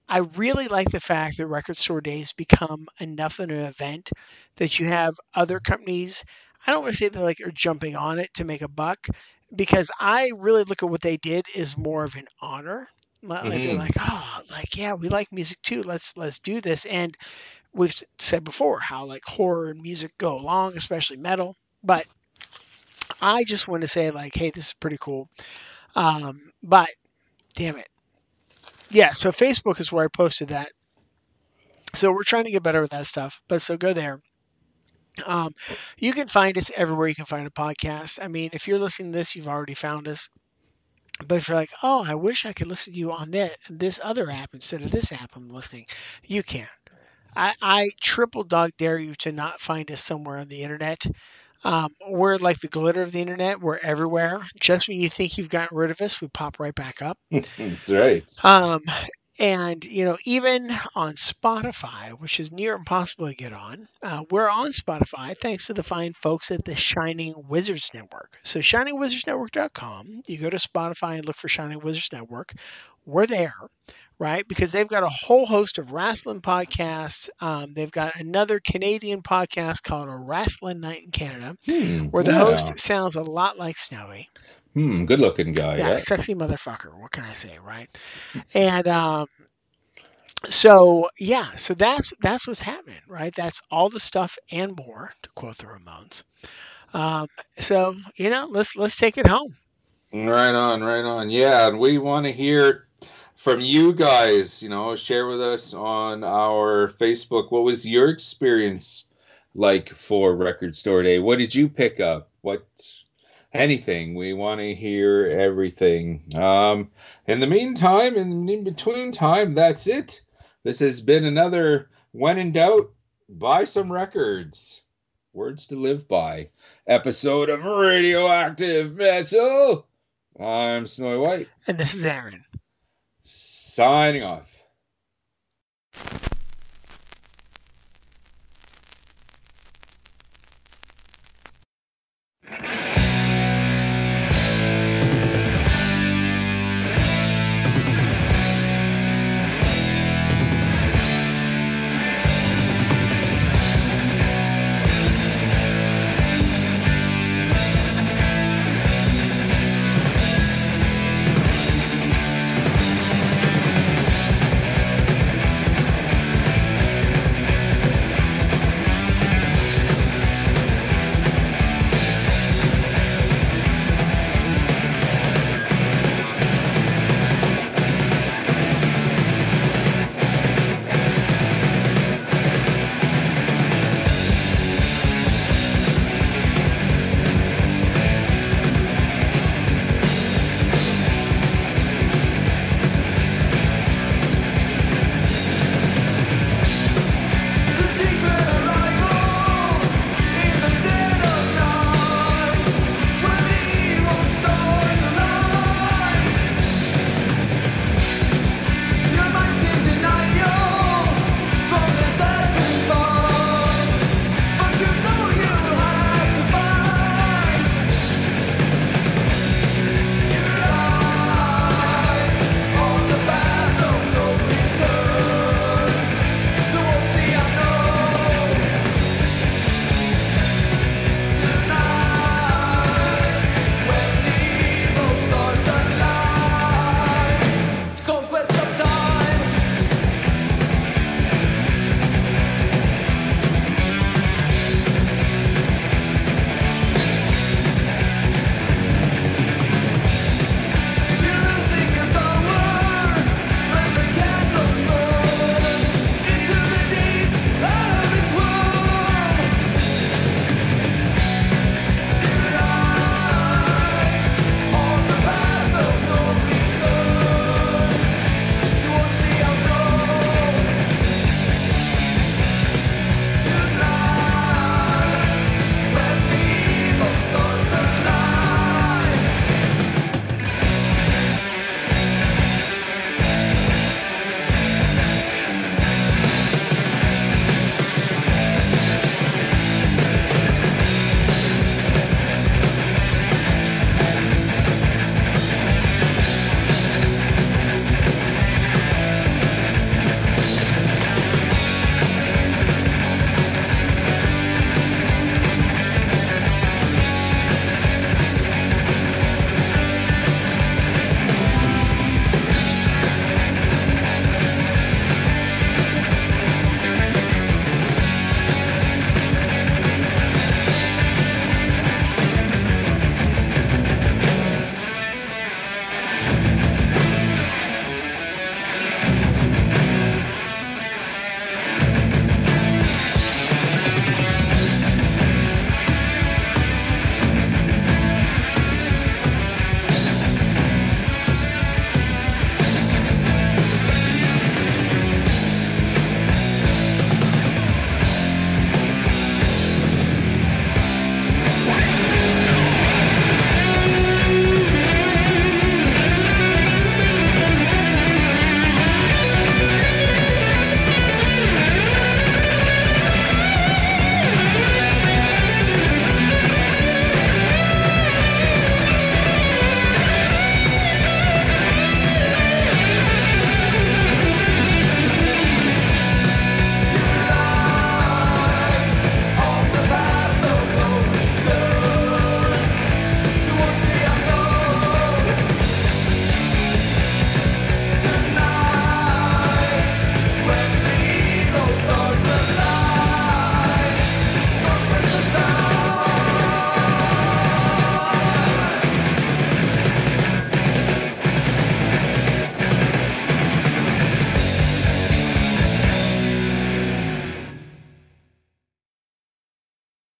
I really like the fact that Record Store Days become enough of an event that you have other companies. I don't want to say they're like are jumping on it to make a buck, because I really look at what they did as more of an honor. Like they're Mhm. like, oh, like yeah, we like music too. Let's let's do this. And we've said before how like horror and music go along, especially metal. But I just want to say like, hey, this is pretty cool. Um, but damn it, yeah. So Facebook is where I posted that. So we're trying to get better with that stuff. But so go there. Um, you can find us everywhere you can find a podcast. I mean, if you're listening to this, you've already found us. But if you're like, oh, I wish I could listen to you on that this other app instead of this app I'm listening, you can. I, I triple dog dare you to not find us somewhere on the internet. Um, we're like the glitter of the internet. We're everywhere. Just when you think you've gotten rid of us, we pop right back up. That's right. Um, and you know, even on Spotify, which is near impossible to get on, uh, we're on Spotify thanks to the fine folks at the Shining Wizards Network. So, ShiningWizardsNetwork.com. You go to Spotify and look for Shining Wizards Network. We're there, right? Because they've got a whole host of wrestling podcasts. Um, they've got another Canadian podcast called A Wrestling Night in Canada, Hmm, where the yeah. host sounds a lot like Snowy Hmm, good looking guy. yeah, Yeah. sexy motherfucker. What can I say, right? And um, so yeah, so that's that's what's happening, right? That's all the stuff and more, to quote the Ramones. Um, so you know, let's let's take it home. Right on, right on. Yeah, and we want to hear from you guys. You know, share with us on our Facebook. What was your experience like for Record Store Day? What did you pick up? What anything? We want to hear everything. Um, in the meantime, in, in between time, that's it. This has been another When in Doubt, Buy Some Records. Words to Live By episode of Radioactive Metal. I'm Snowy White, And this is Aaron. signing off.